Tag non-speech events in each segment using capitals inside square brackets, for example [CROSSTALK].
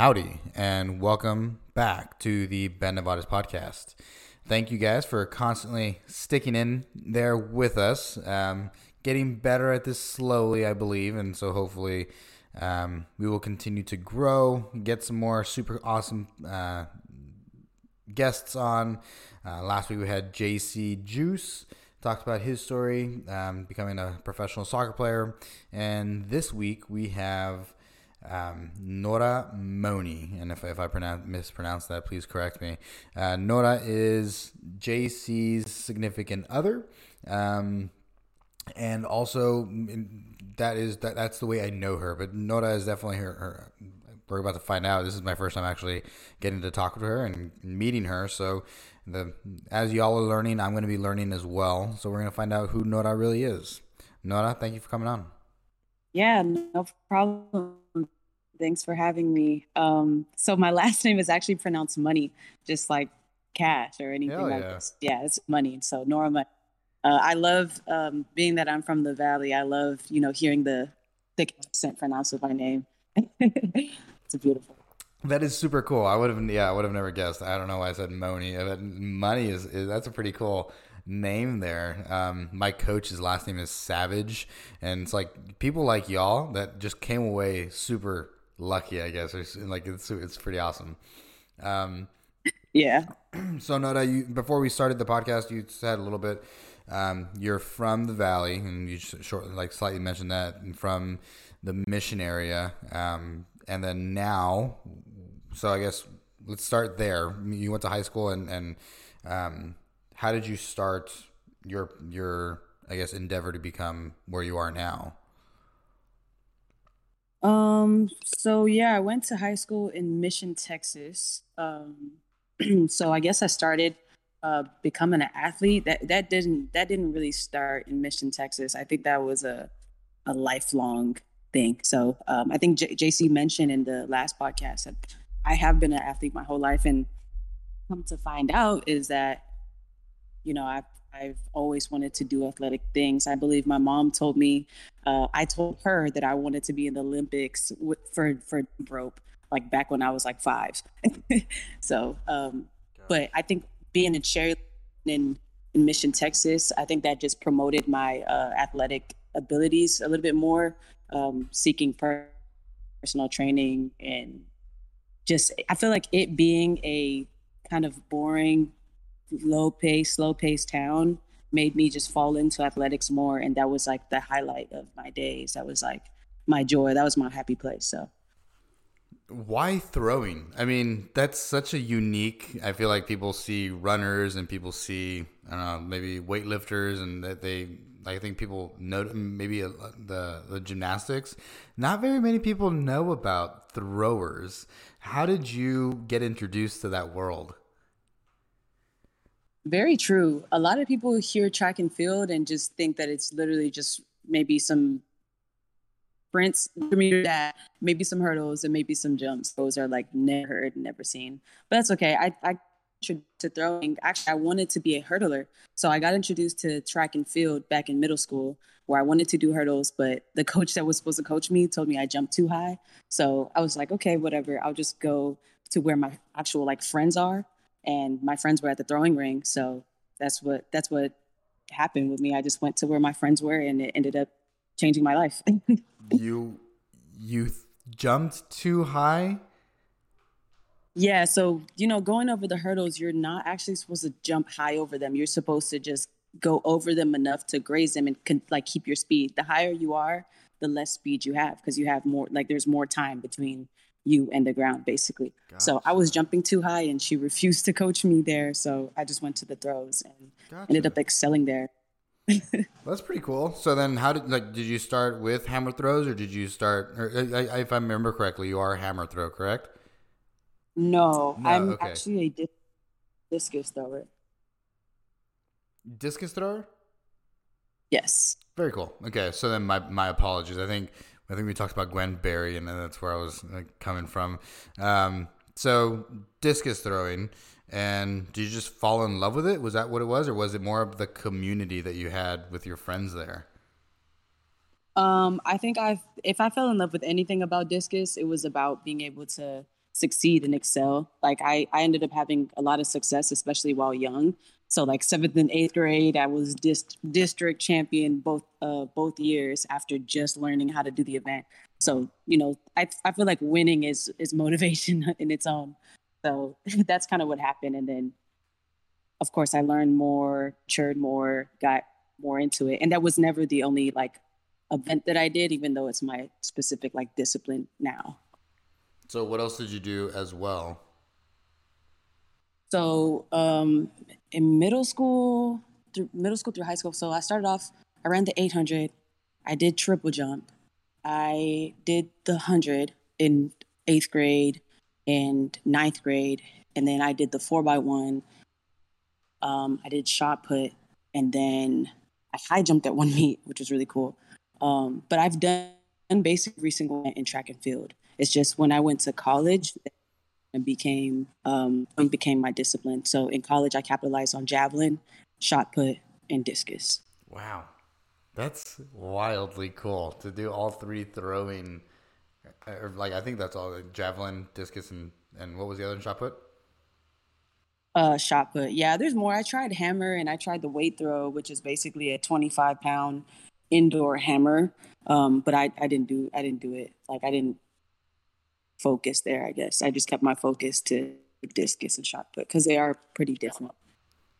Howdy, and welcome back to the Ben Nevares podcast. Thank you guys for constantly sticking in there with us. Um, getting better at this slowly, I believe, and so hopefully um, we will continue to grow, get some more super awesome uh, guests on. Uh, last week we had JC Juice talked about his story, um, becoming a professional soccer player, and this week we have um, Nora Moni, and if, if I pronounce, mispronounce that, please correct me. Uh, Nora is JC's significant other, um, and also that is that that's the way I know her. But Nora is definitely her, her. We're about to find out. This is my first time actually getting to talk to her and meeting her. So, the as y'all are learning, I'm going to be learning as well. So we're going to find out who Nora really is. Nora, thank you for coming on. Yeah, no problem. Thanks for having me. Um, so my [LAUGHS] last name is actually pronounced money, just like cash or anything Hell like yeah. this. Yeah, it's money. So Norma, Uh, I love um, being that I'm from the valley. I love, you know, hearing the thick accent pronounced with my name. [LAUGHS] it's beautiful. That is super cool. I would have, yeah, I would have never guessed. I don't know why I said Moni. Uh, but Money is, is that's a pretty cool name there. Um, my coach's last name is Savage, and it's like people like y'all that just came away super lucky. I guess it's like it's it's pretty awesome. Um, Yeah. [CLEARS THROAT] so Nora, you before we started the podcast, you said a little bit. Um, you're from the valley, and you sh- short, like slightly mentioned that and from the mission area, um, and then now. So I guess let's start there. You went to high school, and and um, how did you start your your I guess endeavor to become where you are now? Um, so yeah, I went to high school in Mission, Texas. Um, [CLEARS THROAT] so I guess I started uh, becoming an athlete. That that didn't that didn't really start in Mission, Texas. I think that was a a lifelong thing. So um, I think J- JC mentioned in the last podcast that I have been an athlete my whole life, and come to find out is that you know I've I've always wanted to do athletic things. I believe my mom told me uh, I told her that I wanted to be in the Olympics with, for for rope, like back when I was like five. [LAUGHS] so, um, but I think being a cheerleader in in Mission, Texas, I think that just promoted my uh, athletic abilities a little bit more. Um, seeking per- personal training and just I feel like it being a kind of boring, low pace, slow paced town made me just fall into athletics more and that was like the highlight of my days that was like my joy that was my happy place so Why throwing? I mean, that's such a unique. I feel like people see runners and people see I don't know maybe weightlifters and that they. I think people know maybe uh, the the gymnastics. Not very many people know about throwers. How did you get introduced to that world? Very true. A lot of people hear track and field and just think that it's literally just maybe some sprints that maybe some hurdles and maybe some jumps. Those are like never heard never seen. But that's okay. I i to throwing actually i wanted to be a hurdler. So i got introduced to track and field back in middle school where i wanted to do hurdles but the coach that was supposed to coach me told me i jumped too high. So i was like okay whatever. I'll just go to where my actual like friends are and my friends were at the throwing ring so that's what that's what happened with me i just went to where my friends were and it ended up changing my life [LAUGHS] you you jumped too high yeah, so you know, going over the hurdles, you're not actually supposed to jump high over them. You're supposed to just go over them enough to graze them and can, like keep your speed. The higher you are, the less speed you have because you have more like there's more time between you and the ground basically. Gotcha. So I was jumping too high and she [LAUGHS] refused to coach me there, so I just went to the throws and gotcha. ended up excelling there. [LAUGHS] That's pretty cool. So then, how did like did you start with hammer throws, or did you start? Or, uh, if I remember correctly, you are a hammer throw, correct? No, no I'm okay. actually a dis- discus thrower. Discus thrower? Yes. Very cool. Okay, so then my my apologies. I think I think we talked about Gwen Berry, and that's where I was coming from. Um, so discus throwing, and did you just fall in love with it? Was that what it was, or was it more of the community that you had with your friends there? Um, I think I if I fell in love with anything about discus, it was about being able to succeed and excel. Like I, I ended up having a lot of success, especially while young. So like seventh and eighth grade, I was dist- district champion both uh, both years after just learning how to do the event. So you know, I I feel like winning is is motivation [LAUGHS] in its own. So [LAUGHS] that's kind of what happened, and then of course I learned more, matured more, got more into it, and that was never the only like event that I did, even though it's my specific like discipline now. So what else did you do as well? So um, in middle school, through middle school through high school. So I started off. I ran the 800. I did triple jump. I did the 100 in eighth grade and ninth grade, and then I did the four by one. Um, I did shot put, and then I high jumped at one [LAUGHS] meet, which was really cool. Um, but I've done basic every single event in track and field. It's just when I went to college, it became um, became my discipline. So in college, I capitalized on javelin, shot put, and discus. Wow, that's wildly cool to do all three throwing. Or like I think that's all javelin, discus, and and what was the other shot put? Uh, shot put. Yeah, there's more. I tried hammer and I tried the weight throw, which is basically a 25 pound indoor hammer. Um, but I, I didn't do I didn't do it. Like I didn't focus there. I guess I just kept my focus to discus and shot put because they are pretty different.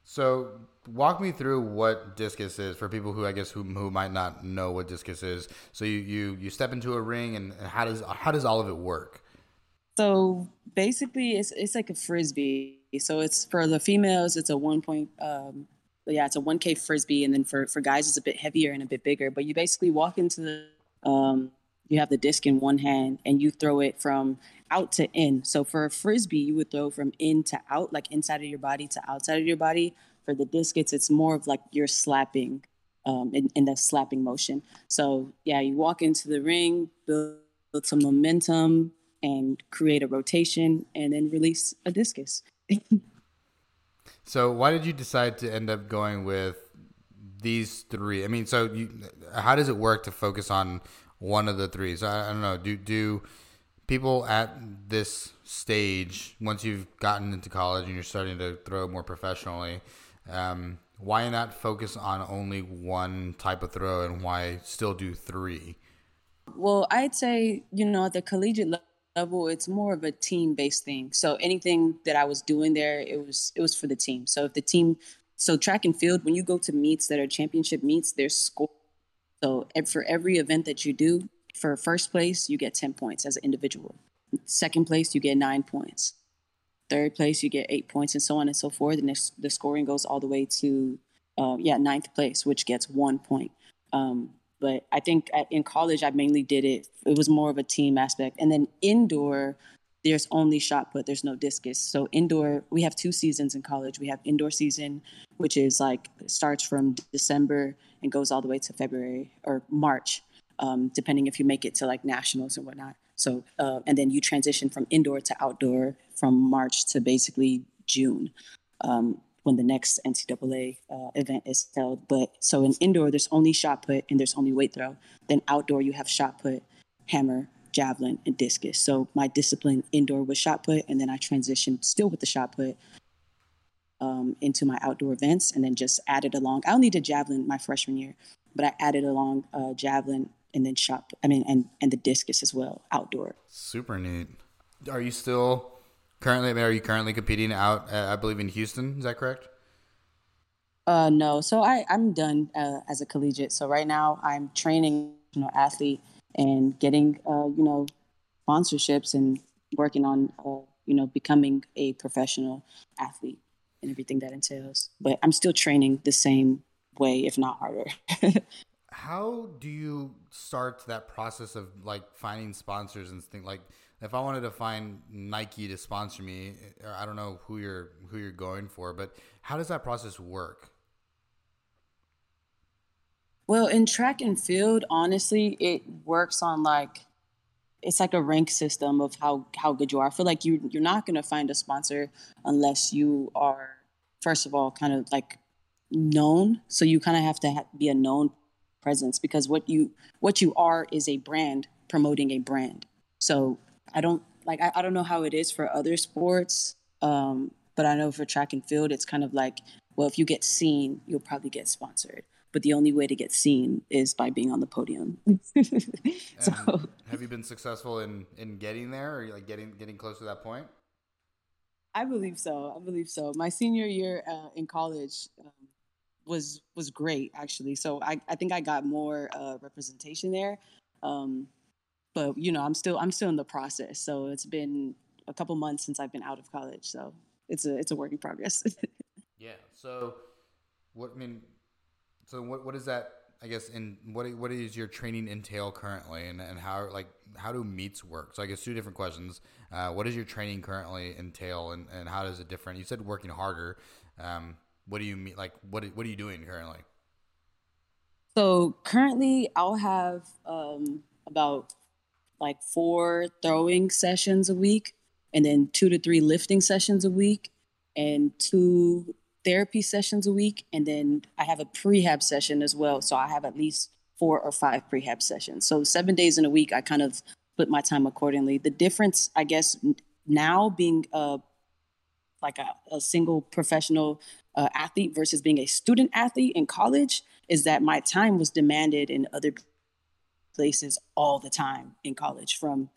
So walk me through what discus is for people who I guess who, who might not know what discus is. So you, you you step into a ring and how does how does all of it work? So basically, it's it's like a frisbee. So it's for the females, it's a one point. Um, yeah, it's a one k frisbee, and then for for guys, it's a bit heavier and a bit bigger. But you basically walk into the um, you have the disc in one hand and you throw it from out to in. So for a frisbee, you would throw from in to out, like inside of your body to outside of your body. For the discus, it's more of like you're slapping um, in, in the slapping motion. So yeah, you walk into the ring, build, build some momentum, and create a rotation, and then release a discus. [LAUGHS] so why did you decide to end up going with these three? I mean, so you, how does it work to focus on one of the three. So I, I don't know. Do do people at this stage, once you've gotten into college and you're starting to throw more professionally, um, why not focus on only one type of throw and why still do three? Well, I'd say you know at the collegiate level, it's more of a team based thing. So anything that I was doing there, it was it was for the team. So if the team, so track and field, when you go to meets that are championship meets, there's score so for every event that you do, for first place, you get 10 points as an individual. Second place, you get nine points. Third place, you get eight points, and so on and so forth. And the scoring goes all the way to, uh, yeah, ninth place, which gets one point. Um, but I think in college, I mainly did it. It was more of a team aspect. And then indoor, there's only shot put, there's no discus. So indoor, we have two seasons in college. We have indoor season, which is like starts from December and goes all the way to February or March, um, depending if you make it to like nationals and whatnot. So uh, and then you transition from indoor to outdoor from March to basically June. Um, when the next NCAA uh, event is held. But so in indoor, there's only shot put and there's only weight throw. Then outdoor, you have shot put, hammer, javelin, and discus. So my discipline indoor was shot put, and then I transitioned still with the shot put um, into my outdoor events, and then just added along. I only did javelin my freshman year, but I added along uh, javelin and then shot. I mean, and and the discus as well outdoor. Super neat. Are you still currently? I mean, are you currently competing out? Uh, I believe in Houston. Is that correct? Uh, no. So I I'm done uh, as a collegiate. So right now I'm training, you know, athlete and getting uh, you know sponsorships and working on uh, you know becoming a professional athlete and everything that entails. But I'm still training the same way, if not harder. [LAUGHS] How do you start that process of like finding sponsors and things like if I wanted to find Nike to sponsor me, I don't know who you're who you're going for, but how does that process work? Well, in track and field, honestly, it works on like it's like a rank system of how how good you are. I feel like you you're not gonna find a sponsor unless you are first of all kind of like known. So you kind of have to ha- be a known presence because what you what you are is a brand promoting a brand. So I don't like I, I don't know how it is for other sports, um, but I know for track and field, it's kind of like, well, if you get seen, you'll probably get sponsored. But the only way to get seen is by being on the podium. [LAUGHS] so, have you been successful in in getting there, or like getting getting close to that point? I believe so. I believe so. My senior year uh, in college um, was was great actually. So I, I think I got more uh, representation there. Um, but you know, I'm still I'm still in the process. So it's been a couple months since I've been out of college. So it's a it's a work in progress. [LAUGHS] yeah. So what I mean. So what what is that? I guess in what what is your training entail currently, and, and how like how do meets work? So I guess two different questions. Uh, what does your training currently entail, and, and how does it different? You said working harder. Um, what do you mean? Like what what are you doing currently? So currently, I'll have um, about like four throwing sessions a week, and then two to three lifting sessions a week, and two therapy sessions a week. And then I have a prehab session as well. So I have at least four or five prehab sessions. So seven days in a week, I kind of split my time accordingly. The difference, I guess, now being a like a, a single professional uh, athlete versus being a student athlete in college is that my time was demanded in other places all the time in college from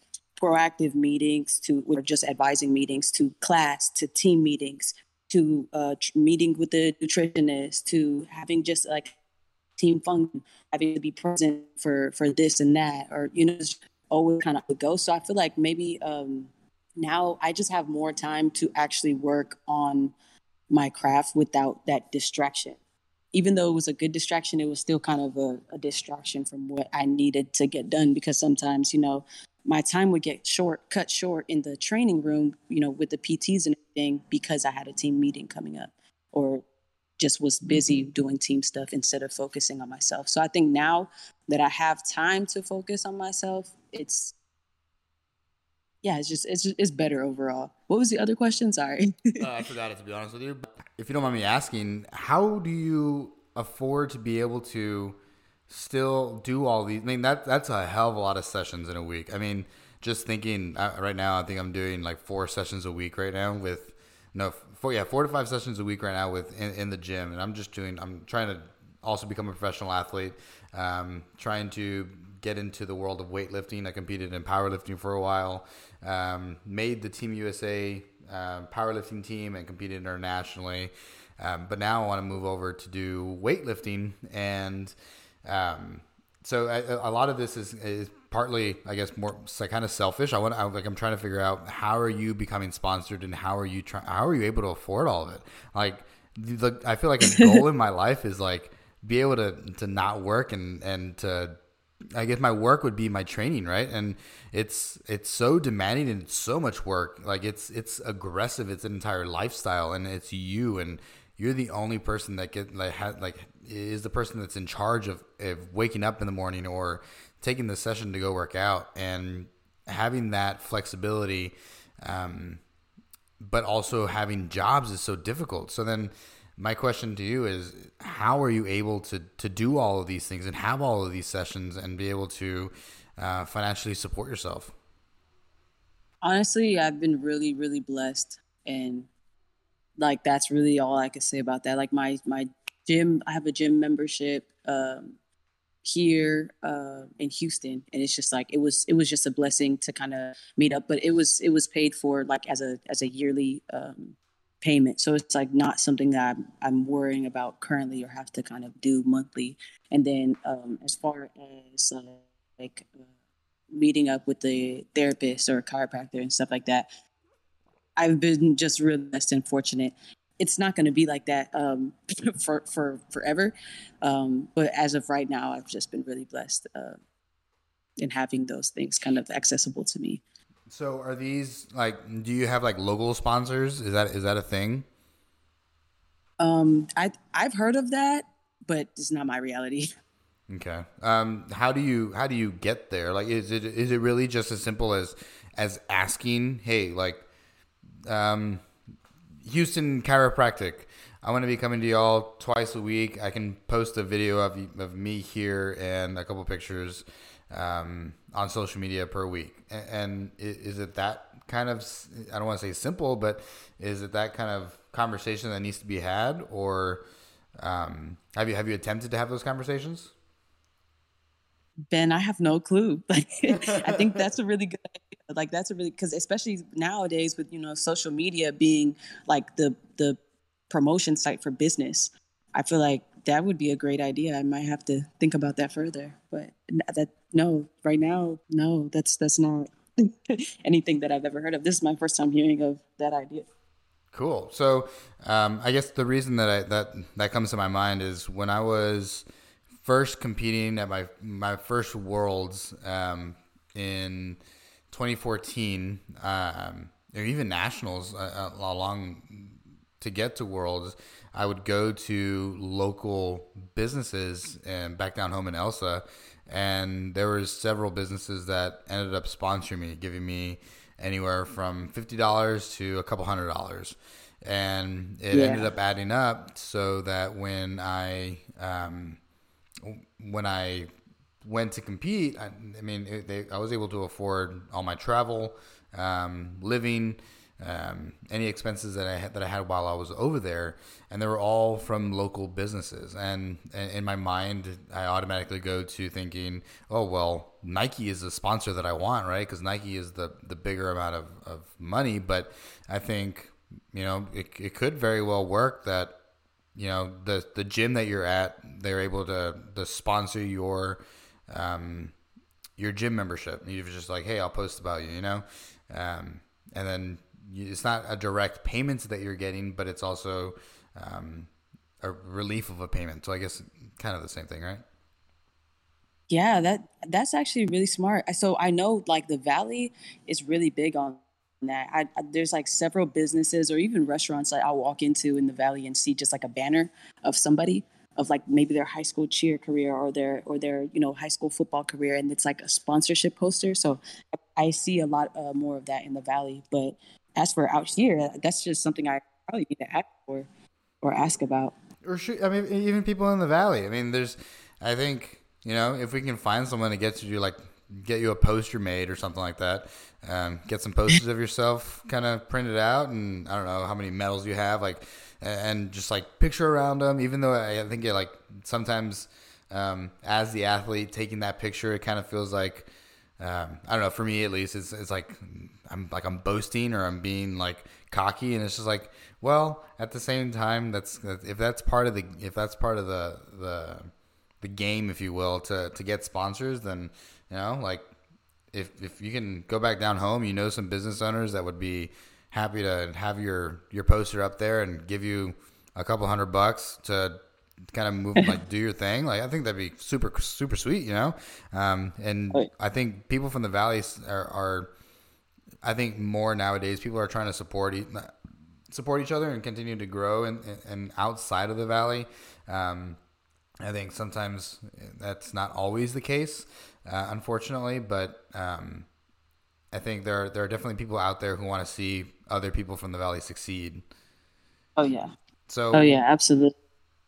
proactive meetings to or just advising meetings to class to team meetings to uh, meeting with the nutritionist to having just like team function having to be present for for this and that or you know always kind of go. So i feel like maybe um now i just have more time to actually work on my craft without that distraction. Even though it was a good distraction, it was still kind of a, a, distraction from what I needed to get done because sometimes, you know, my time would get short, cut short in the training room, you know, with the PTs and everything because I had a team meeting coming up or just was busy mm-hmm. doing team stuff instead of focusing on myself. So I think now that I have time to focus on myself, it's yeah, it's just it's just, it's better overall. What was the other question? Sorry. uh, [LAUGHS] I forgot it to be honest with you. If you don't mind me asking, how do you afford to be able to still do all these? I mean, that that's a hell of a lot of sessions in a week. I mean, just thinking uh, right now, I think I'm doing like four sessions a week right now with no four yeah four to five sessions a week right now with in, in the gym, and I'm just doing I'm trying to also become a professional athlete, um, trying to get into the world of weightlifting. I competed in powerlifting for a while, um, made the Team USA uh, powerlifting team, and competed internationally. Um, but now I want to move over to do weightlifting, and um, so a, a, lot of this is, is partly, I guess, more kind of selfish. I want, I, like, I'm trying to figure out how are you becoming sponsored, and how are you trying, how are you able to afford all of it? Like, the, I feel like a goal in my [LAUGHS] life is like be able to to not work and and to I guess my work would be my training, right? And it's it's so demanding and so much work. Like it's it's aggressive. It's an entire lifestyle, and it's you, and you're the only person that get like ha, like is the person that's in charge of, of waking up in the morning or taking the session to go work out and having that flexibility, um, but also having jobs is so difficult. So then my question to you is how are you able to to do all of these things and have all of these sessions and be able to uh, financially support yourself honestly i've been really really blessed and like that's really all i can say about that like my my gym i have a gym membership um, here uh, in Houston, and it's just like it was it was just a blessing to kind of meet up. But it was it was paid for like as a as a yearly um, payment. So it's like not something that I'm, I'm worrying about currently or have to kind of do monthly. And then um, as far as uh, like uh, meeting up with the therapist or chiropractor and stuff like that, I've been just really blessed and fortunate. It's not going to be like that um, [LAUGHS] for for forever, um, but as of right now, I've just been really blessed uh, in having those things kind of accessible to me. So are these like do you have like local sponsors? Is that is that a thing? Um I I've heard of that, but it's not my reality. [LAUGHS] Okay. Um how do you how do you get there? Like is it is it really just as simple as as asking, "Hey, like um Houston chiropractic, I want to be coming to y'all twice a week. I can post a video of of me here and a couple pictures um, on social media per week. And, and is it that kind of I don't want to say simple, but is it that kind of conversation that needs to be had, or um, have you have you attempted to have those conversations? Ben, I have no clue. [LAUGHS] Like, I think that's a [LAUGHS] really good idea. Like, that's a really because especially nowadays with you know social media being like the the promotion site for business, I feel like that would be a great idea. I might have to think about that further. But that no, right now, no, that's that's not [LAUGHS] anything that I've ever heard of. This is my first time hearing of that idea. Cool. So, um, I guess the reason that I that that comes to my mind is when I was first competing at my my first worlds um, in 2014, um, or even nationals uh, uh, along to get to worlds. I would go to local businesses and back down home in Elsa, and there was several businesses that ended up sponsoring me, giving me anywhere from fifty dollars to a couple hundred dollars, and it yeah. ended up adding up so that when I um, when I went to compete, I, I mean, it, they, I was able to afford all my travel, um, living, um, any expenses that I had, that I had while I was over there, and they were all from local businesses. And, and in my mind, I automatically go to thinking, oh well, Nike is the sponsor that I want, right? Because Nike is the the bigger amount of, of money. But I think you know it, it could very well work that you know the the gym that you're at they're able to to sponsor your um your gym membership. You're just like hey i'll post about you you know? Um and then you, it's not a direct payment that you're getting but it's also um a relief of a payment. So i guess kind of the same thing right? Yeah that that's actually really smart. So i know like the valley is really big on that. I, I, there's like several businesses or even restaurants that I'll walk into in the valley and see just like a banner of somebody of like maybe their high school cheer career or their or their you know high school football career and it's like a sponsorship poster. So i see a lot uh, more of that in the valley. But as for out here that's just something i probably need to ask for or ask about. Or shoot, i mean even people in the valley. I mean there's i think you know if we can find someone to get you like get you a poster made or something like that. Um, get some posters of yourself kind of printed out, and I don't know how many medals you have, like, and just like picture around them. Even though I think it like sometimes um, as the athlete taking that picture, it kind of feels like um, I don't know. For me, at least, it's it's like I'm like I'm boasting or I'm being like cocky, and it's just like, well, at the same time, that's if that's part of the if that's part of the the the game, if you will, to to get sponsors, then you know, like if if you can go back down home, you know some business owners that would be happy to have your your poster up there and give you a couple hundred bucks to kind of move like [LAUGHS] do your thing. Like i think that'd be super super sweet you know? Um, and i think people from the valleys are, are, i think more nowadays people are trying to support e- support each other and continue to grow and, and outside of the valley. Um, i think sometimes that's not always the case uh, unfortunately. But um, I think there are, there are definitely people out there who want to see other people from the valley succeed. Oh yeah. So. Oh yeah, absolutely.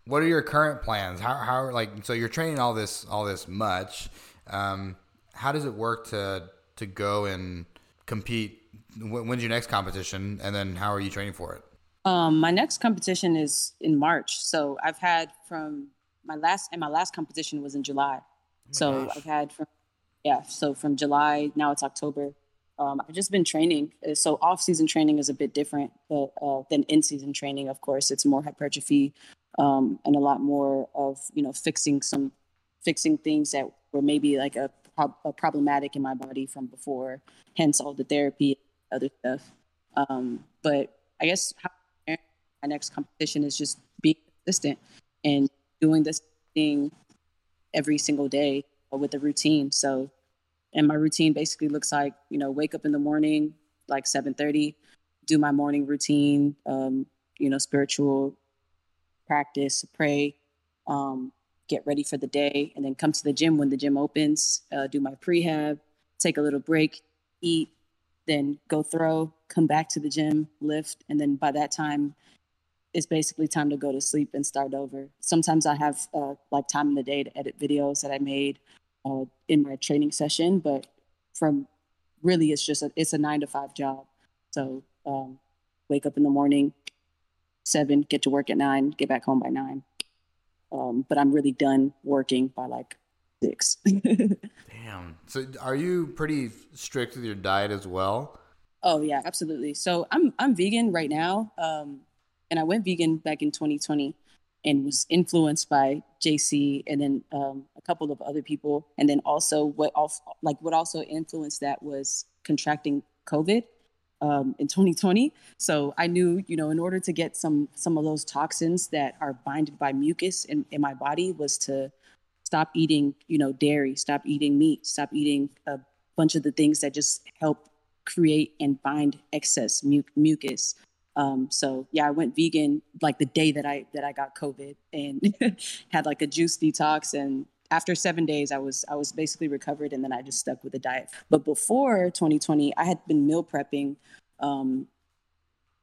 What are your current plans? How how like so you're training all this all this much. Um, how does it work to to go and compete? When's your next competition, and then how are you training for it? Um, my next competition is in March. So I've had from my last and my last competition was in July. Oh so gosh. I've had from yeah, so from July now it's October. Um, I've just been training. Uh, so off season training is a bit different but, uh, than in season training. Of course, it's more hypertrophy um, and a lot more of you know fixing some fixing things that were maybe like a, a problematic in my body from before. Hence all the therapy, other stuff. Um, but I guess my next competition is just being consistent and doing this thing every single day with a routine. So, and my routine basically looks like, you know, wake up in the morning, like 7.30, do my morning routine, um, you know, spiritual practice, pray, um, get ready for the day, and then come to the gym when the gym opens, uh, do my prehab, take a little break, eat, then go throw, come back to the gym, lift, and then by that time, it's basically time to go to sleep and start over. Sometimes I have uh, like time in the day to edit videos that I made, uh, in my training session, but from really it's just a, it's a nine to five job. So um, wake up in the morning, seven, get to work at nine, get back home by nine. Um, but I'm really done working by like six. [LAUGHS] Damn. So are you pretty strict with your diet as well? Oh yeah, absolutely. So I'm I'm vegan right now, um, and I went vegan back in 2020, and was influenced by JC and then um, a couple of other people, and then also what also like what also influenced that was contracting COVID um, in 2020. So I knew, you know, in order to get some some of those toxins that are binded by mucus in, in my body was to stop eating, you know, dairy, stop eating meat, stop eating a bunch of the things that just help create and bind excess mu- mucus. Um, so yeah, I went vegan like the day that I that I got COVID and [LAUGHS] had like a juice detox. And after seven days, I was I was basically recovered, and then I just stuck with the diet. But before 2020, I had been meal prepping um,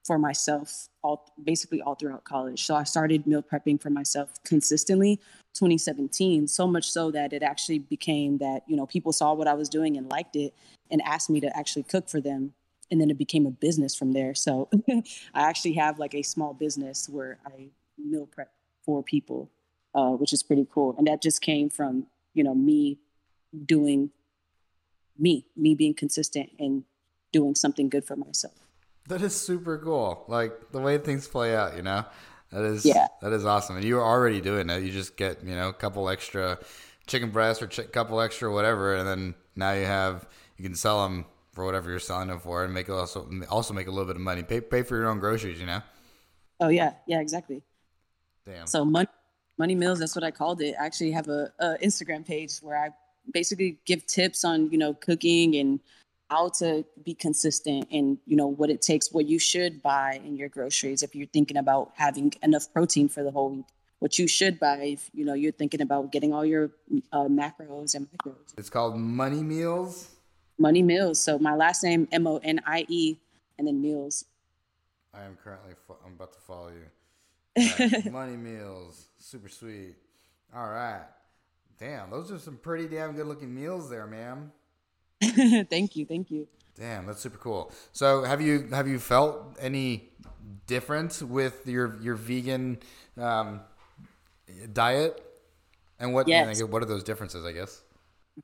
for myself all basically all throughout college. So I started meal prepping for myself consistently 2017, so much so that it actually became that, you know, people saw what I was doing and liked it and asked me to actually cook for them. And then it became a business from there. So [LAUGHS] I actually have like a small business where I meal prep for people, uh, which is pretty cool. And that just came from, you know, me doing me, me being consistent and doing something good for myself. That is super cool. Like the way things play out, you know? That is yeah. That is awesome, and you are already doing it. You just get you know a couple extra chicken breasts or a ch- couple extra whatever, and then now you have you can sell them for whatever you're selling them for, and make also also make a little bit of money. Pay pay for your own groceries, you know. Oh yeah, yeah, exactly. Damn. So money money meals. That's what I called it. I actually have a, a Instagram page where I basically give tips on you know cooking and how to be consistent and you know what it takes what you should buy in your groceries if you're thinking about having enough protein for the whole week what you should buy if you know you're thinking about getting all your uh, macros and micros it's called Monie meals Monie meals so my last name m-o-n-i-e and then meals i am currently fo- i'm about to follow you [LAUGHS] right. Monie meals super sweet all right damn those are some pretty damn good looking meals there ma'am [LAUGHS] thank you, thank you. Damn, that's super cool. So, have you have you felt any difference with your your vegan um, diet, and what yes. what are those differences? I guess.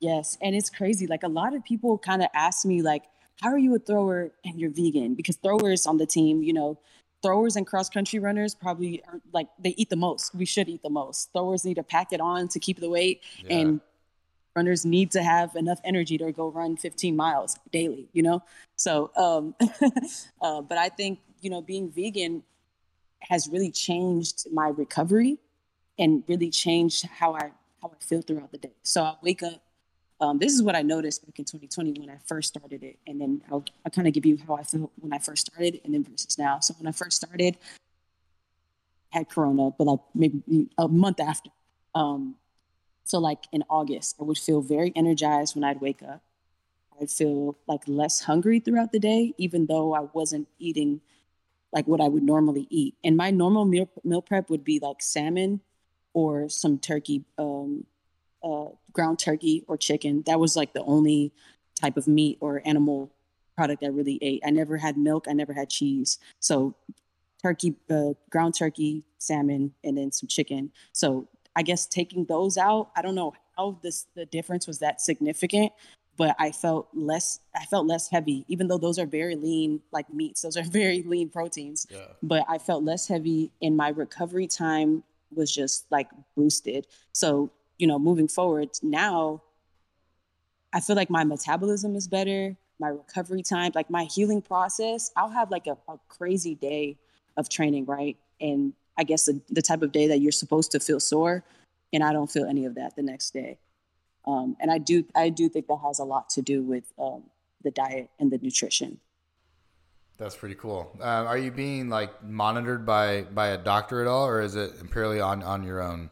Yes, and it's crazy. Like a lot of people kind of ask me, like, "How are you a thrower and you're vegan?" Because throwers on the team, you know, throwers and cross country runners probably are like they eat the most. We should eat the most. Throwers need to pack it on to keep the weight, yeah. and runners need to have enough energy to go run 15 miles daily, you know? So, um, [LAUGHS] uh, but I think, you know, being vegan has really changed my recovery and really changed how I, how I feel throughout the day. So I wake up, um, this is what I noticed back in 2020 when I first started it. And then I'll, I'll kind of give you how I felt when I first started and then versus now. So when I first started, I had Corona, but like maybe a month after, um, so, like in August, I would feel very energized when I'd wake up. I'd feel like less hungry throughout the day, even though I wasn't eating like what I would normally eat. And my normal meal, meal prep would be like salmon or some turkey, um, uh, ground turkey or chicken. That was like the only type of meat or animal product I really ate. I never had milk. I never had cheese. So turkey, uh, ground turkey, salmon, and then some chicken. So I guess taking those out, I don't know how this the difference was that significant, but I felt less I felt less heavy, even though those are very lean like meats. Those are [LAUGHS] very lean proteins. Yeah. But I felt less heavy and my recovery time was just like boosted. So, you know, moving forward now, I feel like my metabolism is better, my recovery time, like my healing process. I'll have like a, a crazy day of training, right? And I guess the, the type of day that you're supposed to feel sore, and I don't feel any of that the next day. Um, and I do I do think that has a lot to do with um, the diet and the nutrition. That's pretty cool. Uh, are you being like monitored by by a doctor at all, or is it purely on on your own?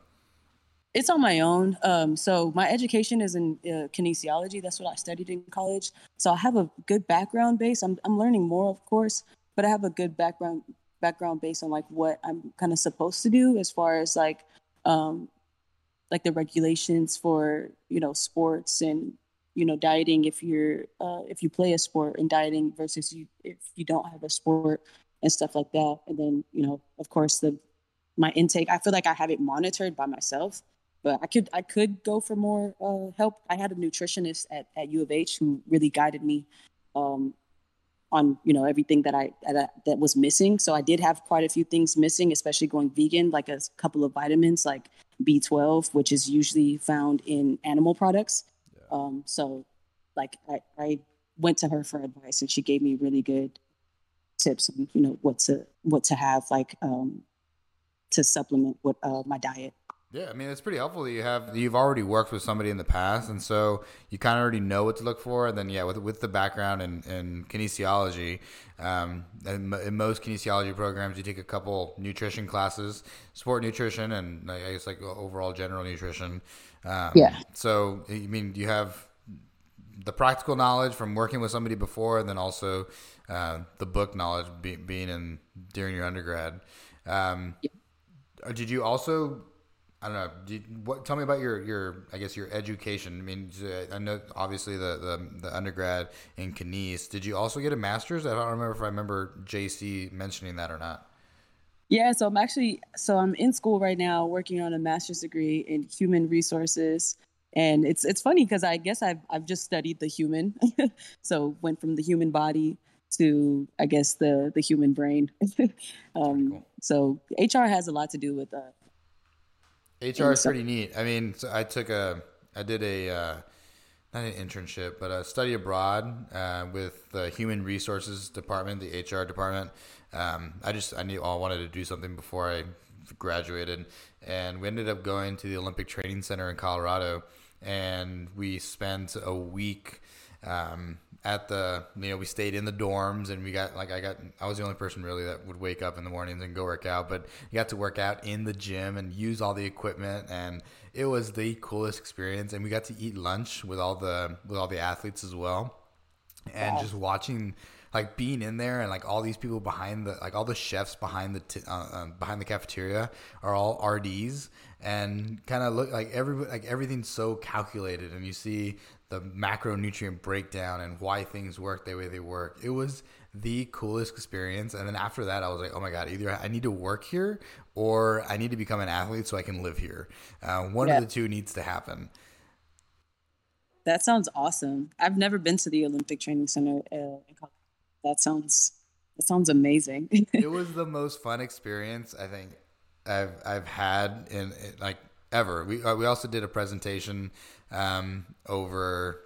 It's on my own. Um, so my education is in uh, kinesiology. That's what I studied in college. So I have a good background base. I'm I'm learning more, of course, but I have a good background background based on like what I'm kind of supposed to do as far as like um, like the regulations for you know sports and you know dieting if you're uh, if you play a sport and dieting versus you if you don't have a sport and stuff like that and then you know of course the my intake i feel like i have it monitored by myself but i could i could go for more uh, help i had a nutritionist at, at u of h who really guided me um, on you know everything that I that, that was missing. So I did have quite a few things missing, especially going vegan, like a couple of vitamins like B12, which is usually found in animal products. Yeah. Um, so like I, I went to her for advice, and she gave me really good tips on you know what to what to have like um, to supplement what uh, my diet. Yeah, I mean it's pretty helpful that you have you've already worked with somebody in the past, and so you kind of already know what to look for. And then yeah, with with the background in, in kinesiology, um, in, in most kinesiology programs, you take a couple nutrition classes, sport nutrition, and I guess like overall general nutrition. Um, yeah. So I mean, you have the practical knowledge from working with somebody before, and then also uh, the book knowledge be, being in during your undergrad. Um, yeah. Did you also I don't know. You, what, tell me about your, your, I guess your education. I mean, I know obviously the, the, the undergrad in Kines. Did you also get a master's? I don't remember if I remember JC mentioning that or not. Yeah, so I'm actually so I'm in school right now working on a master's degree in human resources. And it's it's funny because I guess I've I've just studied the human. [LAUGHS] so went from the human body to I guess the the human brain. [LAUGHS] um, cool. So HR has a lot to do with uh, HR is pretty neat. I mean, so I took a, I did a, uh, not an internship, but a study abroad uh, with the human resources department, the HR department. Um, I just, I knew, I wanted to do something before I graduated, and we ended up going to the Olympic Training Center in Colorado, and we spent a week. Um, at the you know we stayed in the dorms and we got like I got I was the only person really that would wake up in the mornings and go work out but you got to work out in the gym and use all the equipment and it was the coolest experience and we got to eat lunch with all the with all the athletes as well and wow. just watching like being in there and like all these people behind the like all the chefs behind the t- uh, uh, behind the cafeteria are all RDs and kind of look like every like everything's so calculated and you see the macronutrient breakdown and why things work the way they work. It was the coolest experience. And then after that, I was like, oh my God, either I need to work here or I need to become an athlete so I can live here. Uh, one yeah. of the two needs to happen. That sounds awesome. I've never been to the Olympic Training Center. Uh, that sounds that sounds amazing. [LAUGHS] it was the most fun experience I think I've I've had in, in like ever. We uh, we also did a presentation um, over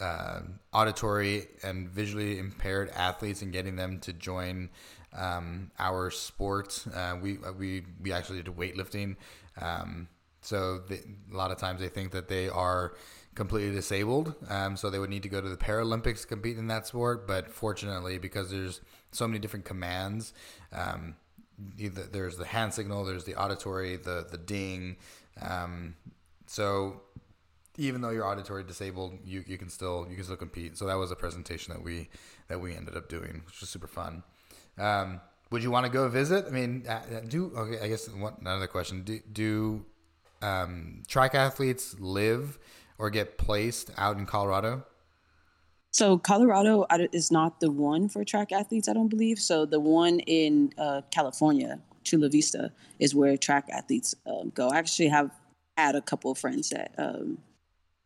uh, auditory and visually impaired athletes and getting them to join um, our sport. Uh, we we we actually did weightlifting. Um, so they, a lot of times they think that they are completely disabled, um, so they would need to go to the Paralympics to compete in that sport. But fortunately, because there's so many different commands, um, there's the hand signal, there's the auditory, the the ding. Um, so even though you're auditory disabled, you, you can still you can still compete. So that was a presentation that we that we ended up doing, which was super fun. Um, would you want to go visit? I mean, uh, uh, do okay. I guess one, another question: Do do um, track athletes live or get placed out in Colorado? So Colorado is not the one for track athletes, I don't believe. So the one in uh, California, Chula Vista, is where track athletes um, go. I actually have had a couple of friends that um,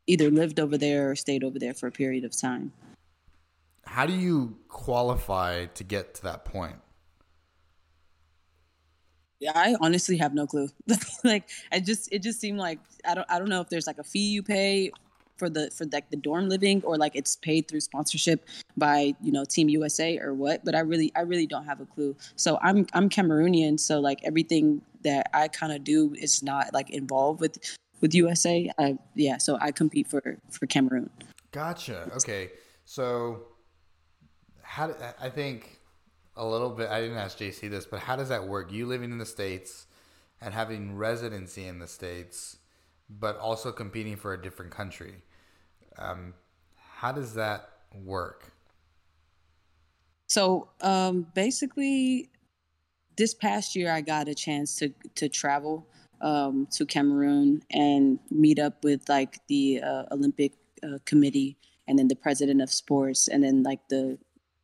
either lived over there or stayed over there for a period of time. How do you qualify to get to that point? Yeah, I honestly have no clue. [LAUGHS] like I just it just seemed like I don't I don't know if there's like a fee you pay for the for like the dorm living or like it's paid through sponsorship by you know team usa or what but i really i really don't have a clue so i'm i'm cameroonian so like everything that i kind of do is not like involved with with USA. I, yeah, so I compete for for Cameroon. Gotcha. Okay, so how I think a little bit. I didn't ask JC this, but how does that work? You living in the states and having residency in the states, but also competing for a different country. Um, how does that work? So um, basically, this past year I got a chance to to travel um, to Cameroon and meet up with like the uh, Olympic uh, committee and then the president of sports and then like the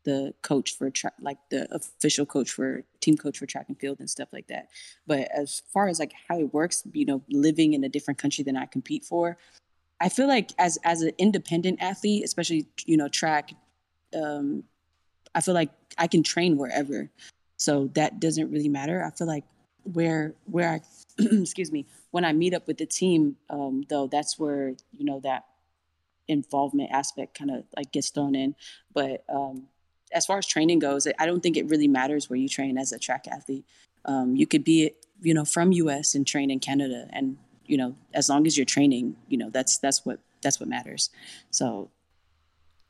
the coach for track like the official coach for team coach for track and field and stuff like that. But as far as like how it works you know living in a different country than i compete for i feel like as as an independent athlete especially you know track um i feel like i can train wherever. So that doesn't really matter. I feel like where where i [CLEARS THROAT] excuse me when i meet up with the team um though that's where you know that involvement aspect kind of like gets thrown in but um as far as training goes, I don't think it really matters where you train as a track athlete. Um, you could be, you know, from U.S. and train in Canada, and you know, as long as you're training, you know, that's that's what that's what matters. So,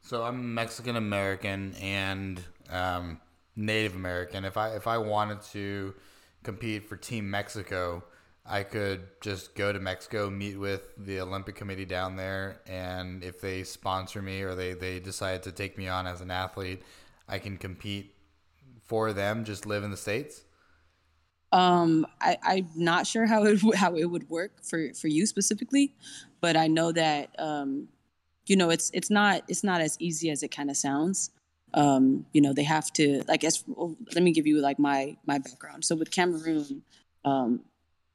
so I'm Mexican American and um, Native American. If I if I wanted to compete for Team Mexico, I could just go to Mexico, meet with the Olympic Committee down there, and if they sponsor me or they, they decide to take me on as an athlete, I can compete for them. Just live in the states. Um, I, I'm not sure how it [LAUGHS] how it would work for for you specifically, but I know that um, you know it's it's not it's not as easy as it kind of sounds. Um, you know, they have to like as let me give you like my my background. So with Cameroon, um,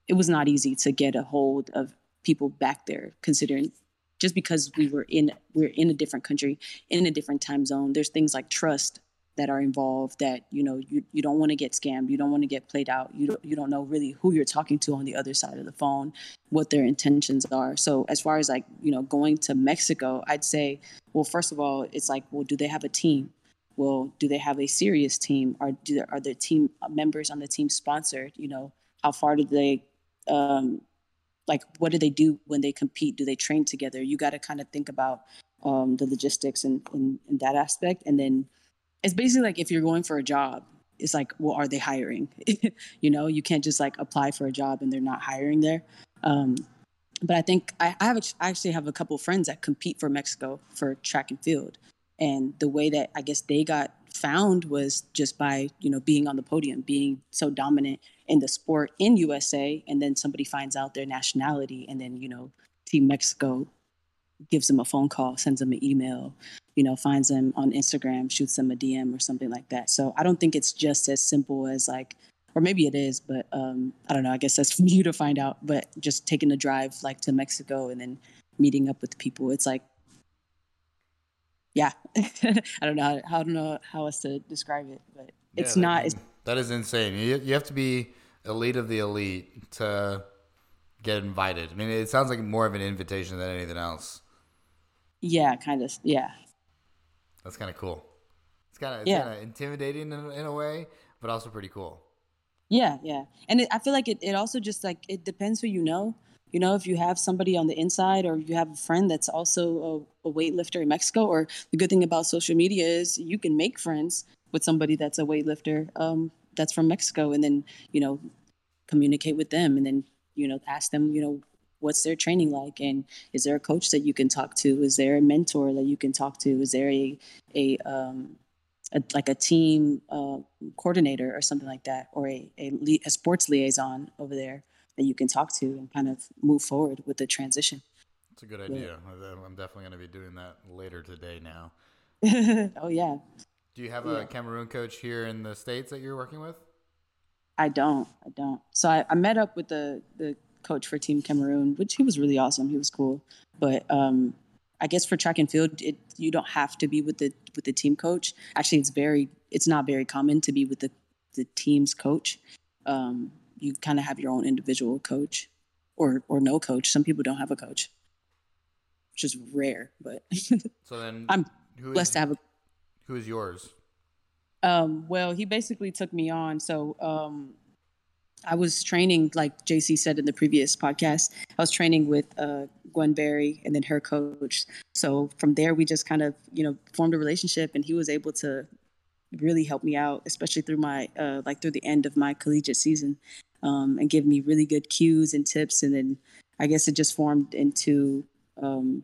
it was not easy to get a hold of people back there, considering just because we were in we're in a different country in a different time zone there's things like trust that are involved that you know you, you don't want to get scammed you don't want to get played out you don't, you don't know really who you're talking to on the other side of the phone what their intentions are. So as far as like you know going to mexico i'd say well first of all it's like well do they have a team? Well do they have a serious team? Or do there, are their team members on the team sponsored? You know how far do they um, like what do they do when they compete? Do they train together? You got to kind of think about um, the logistics and, and that aspect. And then it's basically like if you're going for a job it's like well are they hiring? [LAUGHS] You know you can't just like apply for a job and they're not hiring there. Um, but i think I, I have I actually have a couple friends that compete for mexico for track and field. And the way that i guess they got found was just by you know being on the podium being so dominant in the sport in usa and then somebody finds out their nationality and then you know team mexico gives them a phone call sends them an email you know finds them on instagram shoots them a dm or something like that so i don't think it's just as simple as like or maybe it is but um, i don't know i guess that's [LAUGHS] for you to find out but just taking a drive like to mexico and then meeting up with people it's like yeah, [LAUGHS] I don't know. How, I don't know how else to describe it, but it's yeah, not. It's, that is insane. You, you have to be elite of the elite to get invited. I mean, it sounds like more of an invitation than anything else. Yeah, kind of. Yeah. That's kind of cool. It's kind of yeah. intimidating in, in a way, but also pretty cool. Yeah, yeah, and it, I feel like it, it also just like it depends who you know. You know, if you have somebody on the inside or you have a friend that's also a, a weightlifter in Mexico, or the good thing about social media is you can make friends with somebody that's a weightlifter um, that's from Mexico and then, you know, communicate with them and then, you know, ask them, you know, what's their training like and is there a coach that you can talk to is there a mentor that you can talk to is there a a, um, a like a team uh, coordinator or something like that or a, a, a sports liaison over there that you can talk to and kind of move forward with the transition. It's a good idea. Yeah. I'm definitely going to be doing that later today now. [LAUGHS] oh, yeah. Do you have a Cameroon coach here in the States that you're working with? I don't. I don't. So I, I met up with the, the coach for Team Cameroon, which he was really awesome. He was cool. But um, I guess for track and field, it, you don't have to be with the with the team coach. Actually, it's very it's not very common to be with the the team's coach. Um, you kind of have your own individual coach or or no coach. Some people don't have a coach, which is rare. But so then [LAUGHS] I'm blessed to have a. Who is yours? Um, well, he basically took me on. So um, I was training, like JC said in the previous podcast, I was training with uh, Gwen Berry and then her coach. So from there, we just kind of, you know, formed a relationship, and he was able to really help me out, especially through my, uh, like through the end of my collegiate season um, and give me really good cues and tips. And then I guess it just formed into, um,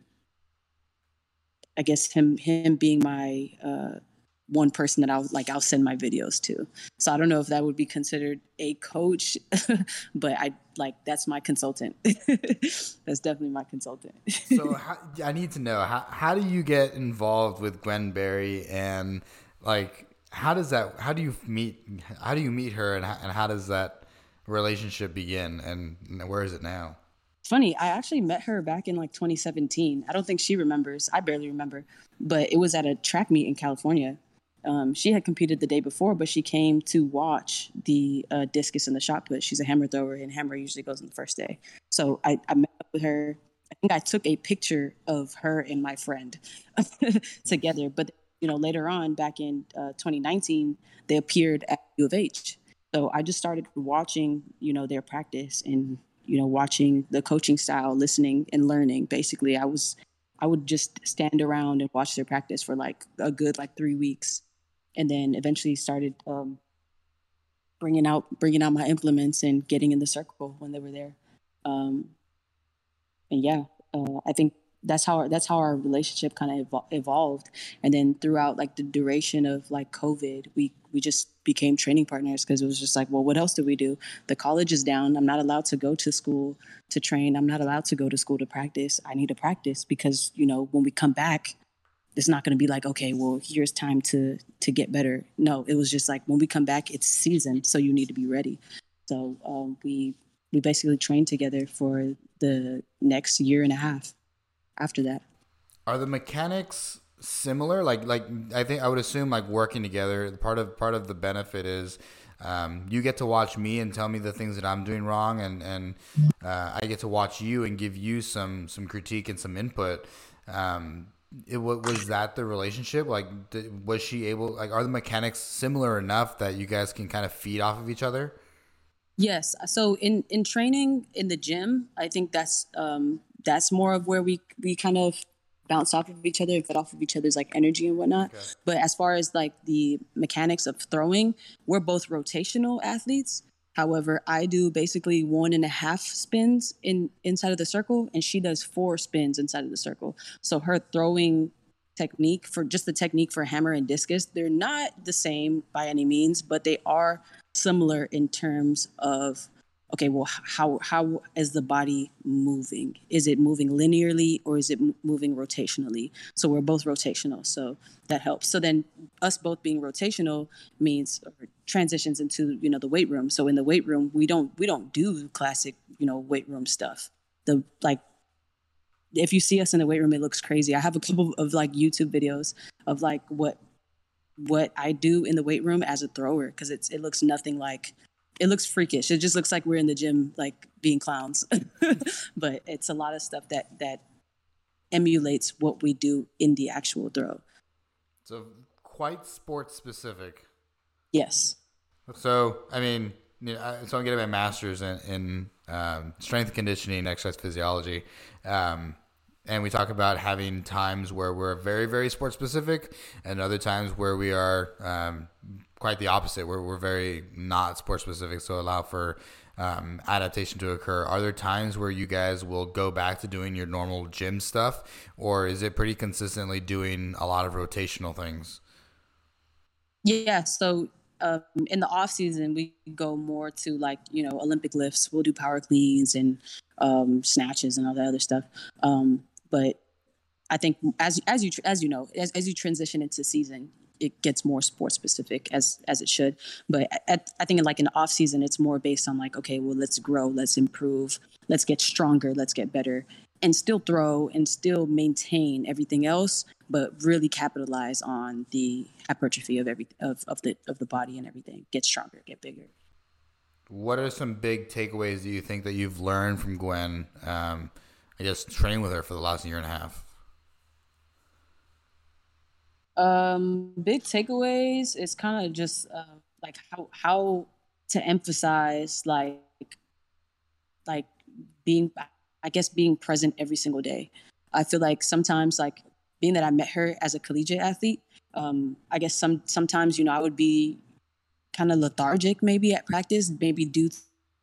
I guess him him being my uh, one person that I'll like I'll send my videos to. So I don't know if that would be considered a coach, [LAUGHS] but I like that's my consultant. [LAUGHS] that's definitely my consultant. so [LAUGHS] how, I need to know how how do you get involved with Gwen Berry and like how does that how do you meet how do you meet her and how, and how does that relationship begin and where is it now? Funny, I actually met her back in like 2017. I don't think she remembers. I barely remember, but it was at a track meet in California um, she had competed the day before, but she came to watch the uh, discus and the shot put. She's a hammer thrower, and hammer usually goes on the first day. So I, I met up with her. I think I took a picture of her and my friend [LAUGHS] together. But you know, later on, back in uh, 2019, they appeared at U of H. So I just started watching, you know, their practice and you know, watching the coaching style, listening and learning. Basically, I was I would just stand around and watch their practice for like a good like three weeks and then eventually started um, bringing out bringing out my implements and getting in the circle when they were there. Um, and yeah, uh, I think that's how our, that's how our relationship kind of evol- evolved. And then throughout like the duration of like COVID, we we just became training partners because it was just like, well, what else do we do? The college is down. I'm not allowed to go to school to train. I'm not allowed to go to school to practice. I need to practice because you know when we come back, it's not going to be like okay well here's time to to get better. No it was just like when we come back it's season so you need to be ready. So um, we we basically trained together for the next year and a half after that. Are the mechanics similar? Like like i think i would assume like working together part of part of the benefit is um, you get to watch me and tell me the things that I'm doing wrong, and and uh, I get to watch you and give you some some critique and some input. Um, it, was that the relationship? Like, was she able? Like, are the mechanics similar enough that you guys can kind of feed off of each other? Yes. So in in training in the gym, I think that's um, that's more of where we we kind of bounce off of each other and fed off of each other's like energy and whatnot. Okay. But as far as like the mechanics of throwing, we're both rotational athletes. However, I do basically one and a half spins in inside of the circle, and she does four spins inside of the circle. So her throwing technique for just the technique for hammer and discus, they're not the same by any means, but they are similar in terms of okay, well, how how is the body moving? Is it moving linearly or is it moving rotationally? So we're both rotational, so that helps. So then us both being rotational means transitions into you know the weight room. So in the weight room, we don't we don't do classic you know weight room stuff. The like if you see us in the weight room, it looks crazy. I have a couple of like YouTube videos of like what what I do in the weight room as a thrower because it's it looks nothing like it looks freakish. It just looks like we're in the gym, like being clowns. [LAUGHS] but it's a lot of stuff that that emulates what we do in the actual throw. So quite sports specific. Yes. So I mean, you know, so I'm getting my master's in, in um, strength conditioning, exercise physiology. Um, and we talk about having times where we're very very sport specific and other times where we are um, quite the opposite where we're very not sport specific. so allow for um, adaptation to occur are there times where you guys will go back to doing your normal gym stuff or is it pretty consistently doing a lot of rotational things yeah so um, in the off season we go more to like you know olympic lifts. We'll do power cleans and um, snatches and all that other stuff. Um, but I think as as you as you know as, as you transition into season, it gets more sports specific as as it should. But at, I think like in the off season, it's more based on like okay, well let's grow, let's improve, let's get stronger, let's get better, and still throw and still maintain everything else, but really capitalize on the hypertrophy of every of, of the of the body and everything. Get stronger, get bigger. What are some big takeaways do you think that you've learned from Gwen? Um, I guess train with her for the last year and a half? Um, big takeaways is kind of just uh, like how how to emphasize like like being I guess being present every single day. I feel like sometimes like being that I met her as a collegiate athlete, um, I guess some sometimes you know I would be kind of lethargic maybe at practice, maybe due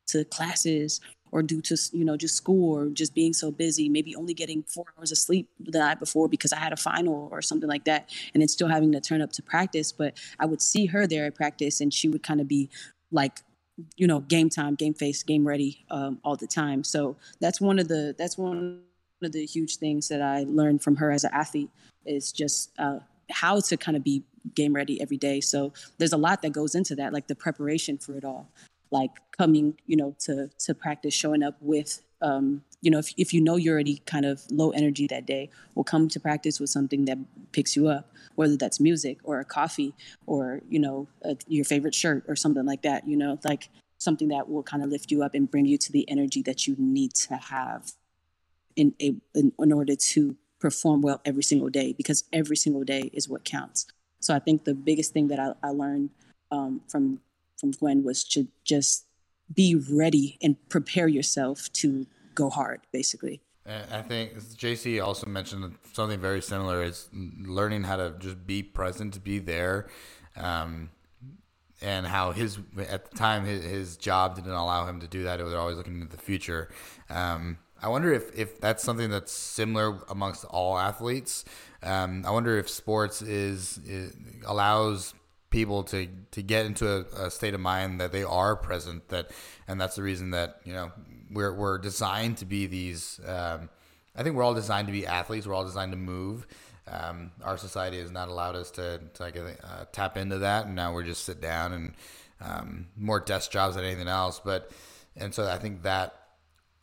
to classes or due to you know just school or just being so busy maybe only getting four hours of sleep the night before because i had a final or something like that and then still having to turn up to practice but i would see her there at practice and she would kind of be like you know game time game face game ready um, all the time. So that's one of the that's one of the huge things that i learned from her as an athlete is just uh, how to kind of be game ready every day. So there's a lot that goes into that like the preparation for it all. Like coming, you know, to to practice, showing up with, um, you know, if if you know you're already kind of low energy that day, will come to practice with something that picks you up, whether that's music or a coffee or you know a, your favorite shirt or something like that. You know, like something that will kind of lift you up and bring you to the energy that you need to have in a in, in order to perform well every single day because every single day is what counts. So I think the biggest thing that I, I learned um, from from Gwen was to just be ready and prepare yourself to go hard, basically. I think JC also mentioned something very similar is learning how to just be present, to be there, um, and how his at the time his, his, job didn't allow him to do that. It was always looking into the future. Um, I wonder if, if that's something that's similar amongst all athletes. Um, I wonder if sports is allows people to to get into a, a, state of mind that they are present that and that's the reason that you know we're we're designed to be these um, I think we're all designed to be athletes. We're all designed to move. Um, our society has not allowed us to, to like, uh, tap into that. And now we're just sit down and um, more desk jobs than anything else. But and so I think that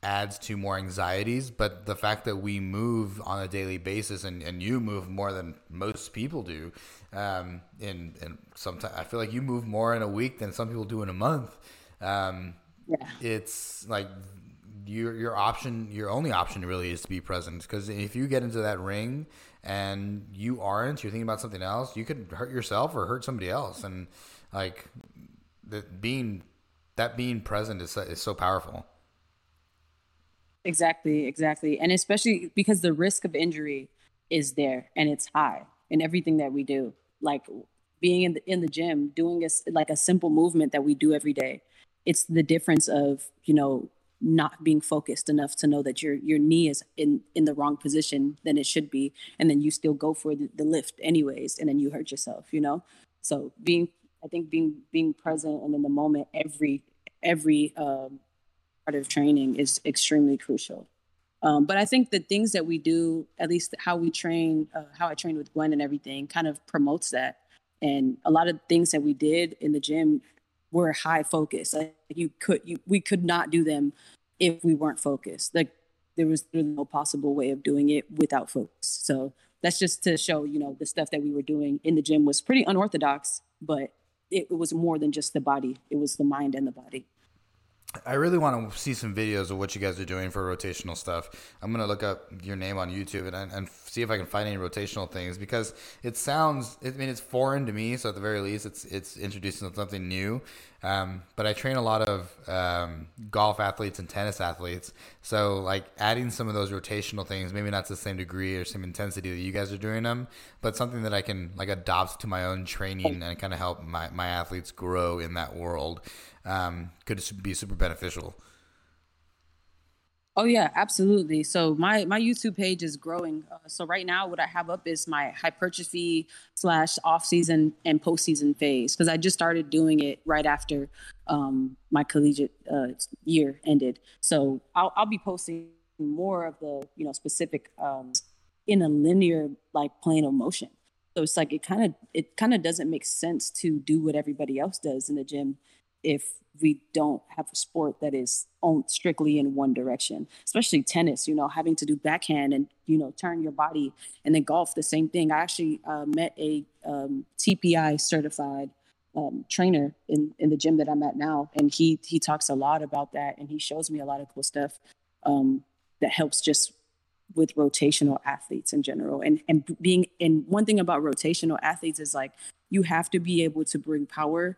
adds to more anxieties. But the fact that we move on a daily basis and, and you move more than most people do um, and and sometimes I feel like you move more in a week than some people do in a month. Um, yeah. It's like your your option, your only option really is to be present because if you get into that ring and you aren't, you're thinking about something else, you could hurt yourself or hurt somebody else, and like that being that being present is is so powerful. Exactly, exactly, and especially because the risk of injury is there and it's high in everything that we do. Like being in the in the gym, doing a, like a simple movement that we do every day. It's the difference of you know not being focused enough to know that your your knee is in in the wrong position than it should be, and then you still go for the, the lift anyways, and then you hurt yourself. You know, so being I think being being present and in the moment every every um, part of training is extremely crucial. Um, but I think the things that we do, at least how we train, uh, how I train with Gwen and everything, kind of promotes that. And a lot of things that we did in the gym were high focus. Like you could, you, we could not do them if we weren't focused. Like there was no possible way of doing it without focus. So that's just to show, you know, the stuff that we were doing in the gym was pretty unorthodox, but it was more than just the body. It was the mind and the body. I really want to see some videos of what you guys are doing for rotational stuff. I'm gonna look up your name on YouTube and, and see if I can find any rotational things because it sounds. I mean, it's foreign to me, so at the very least, it's it's introducing something new. Um, but I train a lot of um, golf athletes and tennis athletes, so like adding some of those rotational things, maybe not to the same degree or same intensity that you guys are doing them, but something that I can like adopt to my own training and kind of help my my athletes grow in that world um, could be super beneficial. Oh yeah, absolutely. So my my YouTube page is growing. Uh, so right now, what I have up is my hypertrophy slash off season and postseason phase because I just started doing it right after um, my collegiate uh, year ended. So I'll, I'll be posting more of the you know specific um, in a linear like plane of motion. So it's like it kind of it kind of doesn't make sense to do what everybody else does in the gym if we don't have a sport that is on strictly in one direction especially tennis you know having to do backhand and you know turn your body and then golf the same thing. I actually uh, met a um, tpi certified um, trainer in, in the gym that i'm at now and he he talks a lot about that and he shows me a lot of cool stuff um, that helps just with rotational athletes in general. And and being and one thing about rotational athletes is like you have to be able to bring power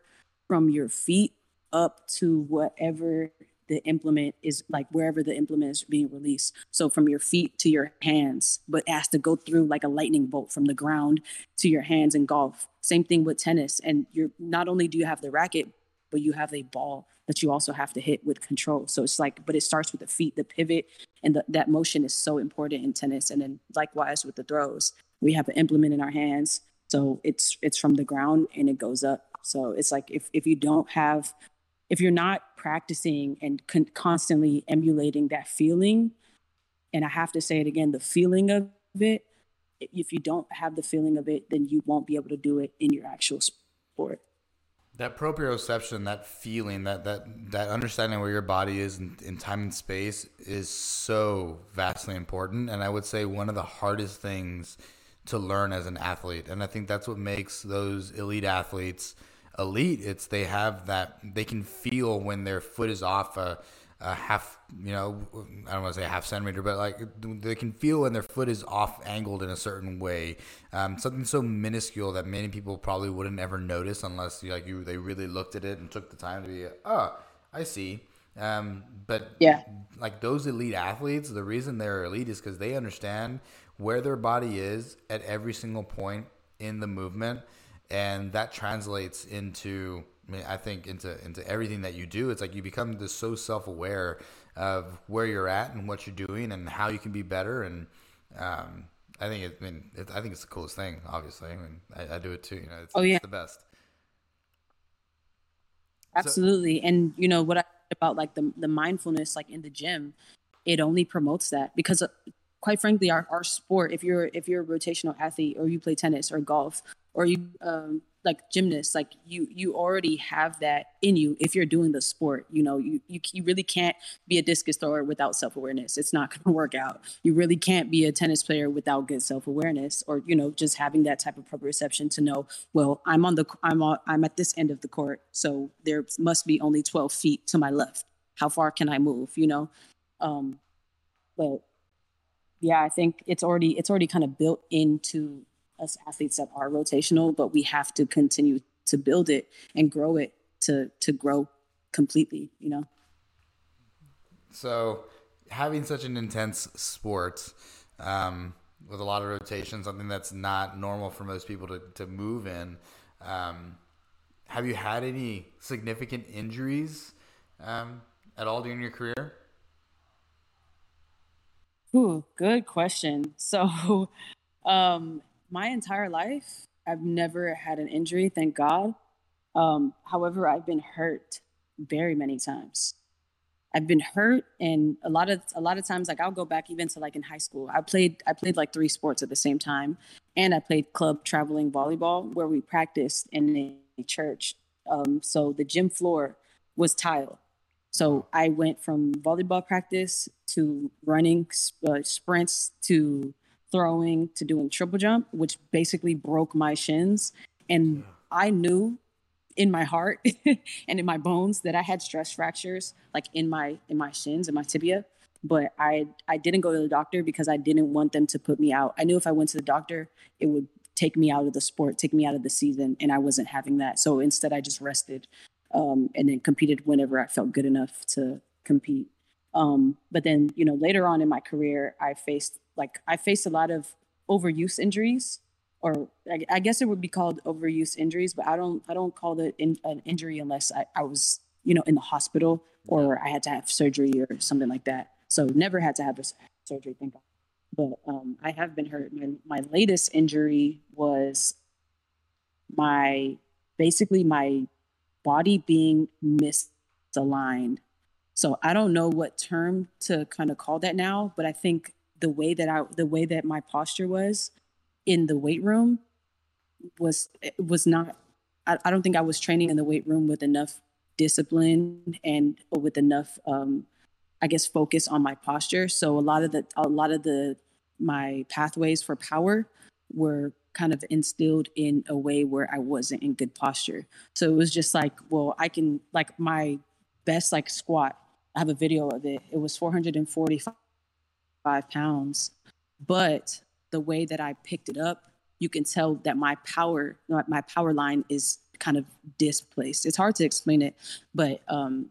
from your feet up to whatever the implement is like wherever the implement is being released. So from your feet to your hands, but it has to go through like a lightning bolt from the ground to your hands in golf. Same thing with tennis. And you're not only do you have the racket, but you have a ball that you also have to hit with control. So it's like, but it starts with the feet, the pivot, and the, that motion is so important in tennis. And then likewise with the throws, we have an implement in our hands, so it's it's from the ground and it goes up. So it's like if if you don't have, if you're not practicing and con- constantly emulating that feeling, and I have to say it again, the feeling of it. If you don't have the feeling of it, then you won't be able to do it in your actual sport. That proprioception, that feeling, that that that understanding where your body is in, in, time and space is so vastly important, and I would say one of the hardest things to learn as an athlete. And I think that's what makes those elite athletes elite. It's they have that they can feel when their foot is off a a half, you know, I don't want to say a half centimeter, but like they can feel when their foot is off angled in a certain way. Um, something so minuscule that many people probably wouldn't ever notice unless you, like you they really looked at it and took the time to be, oh, I see. Um, but yeah, like those elite athletes, the reason they're elite is because they understand where their body is at every single point in the movement, and that translates into I mean, I think into into everything that you do, it's like you become this so self aware of where you're at and what you're doing and how you can be better. And um, I think it, I mean, it, I think it's the coolest thing. Obviously, I mean, I, I do it too. You know, it's, oh yeah, it's the best. Absolutely, so, and you know what I about like the the mindfulness, like in the gym, it only promotes that because. Uh, quite frankly, our, our sport, if you're if you're a rotational athlete or you play tennis or golf or you um, like gymnasts like you you already have that in you if you're doing the sport you know you you, you really can't be a discus thrower without self-awareness. It's not going [LAUGHS] to work out. You really can't be a tennis player without good self-awareness or you know just having that type of proprioception to know well i'm on the i'm on, i'm at this end of the court so there must be only 12 feet to my left. How far can i move you know? Um but yeah i think it's already it's already kind of built into us athletes that are rotational, but we have to continue to build it and grow it to to grow completely, you know. So, having such an intense sport um, with a lot of rotation, something that's not normal for most people to, to move in, um, have you had any significant injuries um, at all during your career? Ooh, good question. So, [LAUGHS] um, my entire life, I've never had an injury, thank God. Um, however, I've been hurt very many times. I've been hurt, and a lot of a lot of times, like I'll go back even to like in high school. I played I played like three sports at the same time, and I played club traveling volleyball where we practiced in a church. Um, so the gym floor was tile. So I went from volleyball practice to running uh, sprints to throwing to doing triple jump, which basically broke my shins. And. I knew in my heart [LAUGHS] and in my bones that I had stress fractures like in my in my shins and my tibia. But I I didn't go to the doctor because I didn't want them to put me out. I knew if I went to the doctor, it would take me out of the sport, take me out of the season, and I wasn't having that. So instead, I just rested um, and then competed whenever I felt good enough to compete. Um, but then, you know, later on in my career, I faced like I faced a lot of overuse injuries, or I, I guess it would be called overuse injuries, but I don't I don't call it in, an injury unless I, I was you know in the hospital or I had to have surgery or something like that. So never had to have a surgery, thank God. But um, I have been hurt. My, my latest injury was my basically my body being misaligned so I don't know what term to kind of call that now, but I think the way that I the way that my posture was in the weight room was was not I, I don't think I was training in the weight room with enough discipline and with enough um I guess focus on my posture. So a lot of the a lot of the my pathways for power were kind of instilled in a way where I wasn't in good posture. So it was just like, well, I can like my best like squat I have a video of it. It was 445 pounds. But the way that I picked it up, you can tell that my power, my power line is kind of displaced. It's hard to explain it, but um,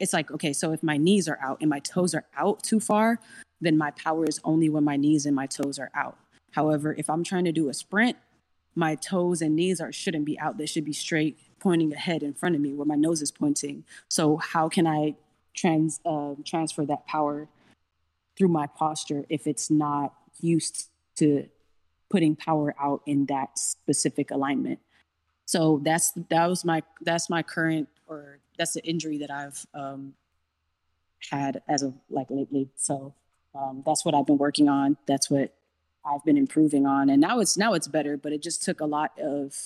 it's like, okay, so if my knees are out and my toes are out too far, then my power is only when my knees and my toes are out. However, if I'm trying to do a sprint, my toes and knees are shouldn't be out. They should be straight pointing ahead in front of me where my nose is pointing. So how can I trans uh, transfer that power through my posture if it's not used to putting power out in that specific alignment? So that's that was my that's my current or that's the injury that I've um, had as of like lately. So um, that's what I've been working on. That's what I've been improving on, and now it's now it's better. But it just took a lot of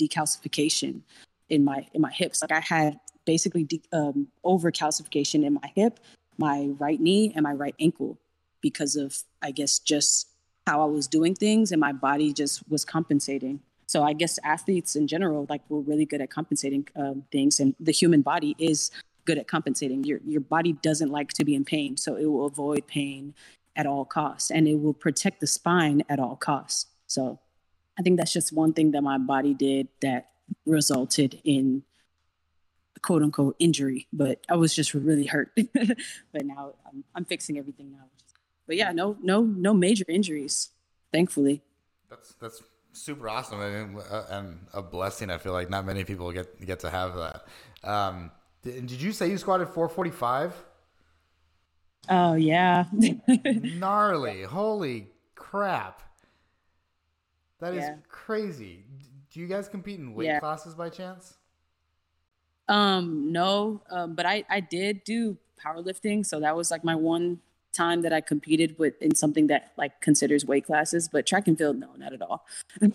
decalcification in my in my hips. Like I had basically de- um, over calcification in my hip, my right knee, and my right ankle because of I guess just how I was doing things, and my body just was compensating. So I guess athletes in general, like we're really good at compensating um, things, and the human body is good at compensating. Your your body doesn't like to be in pain, so it will avoid pain at all costs, and it will protect the spine at all costs. So I think that's just one thing that my body did that resulted in quote unquote injury, but I was just really hurt. [LAUGHS] but now I'm, I'm fixing everything now. But yeah, no, no, no major injuries, thankfully. That's that's super awesome and, uh, and a blessing. I feel like not many people get get to have that. Um, did, did you say you squatted 445? Oh yeah. [LAUGHS] Gnarly! Holy crap! That is yeah. crazy. Do you guys compete in weight yeah. classes by chance? Um, no, um, but I I did do powerlifting, so that was like my one time that I competed with in something that like considers weight classes. But track and field, no, not at all. [LAUGHS]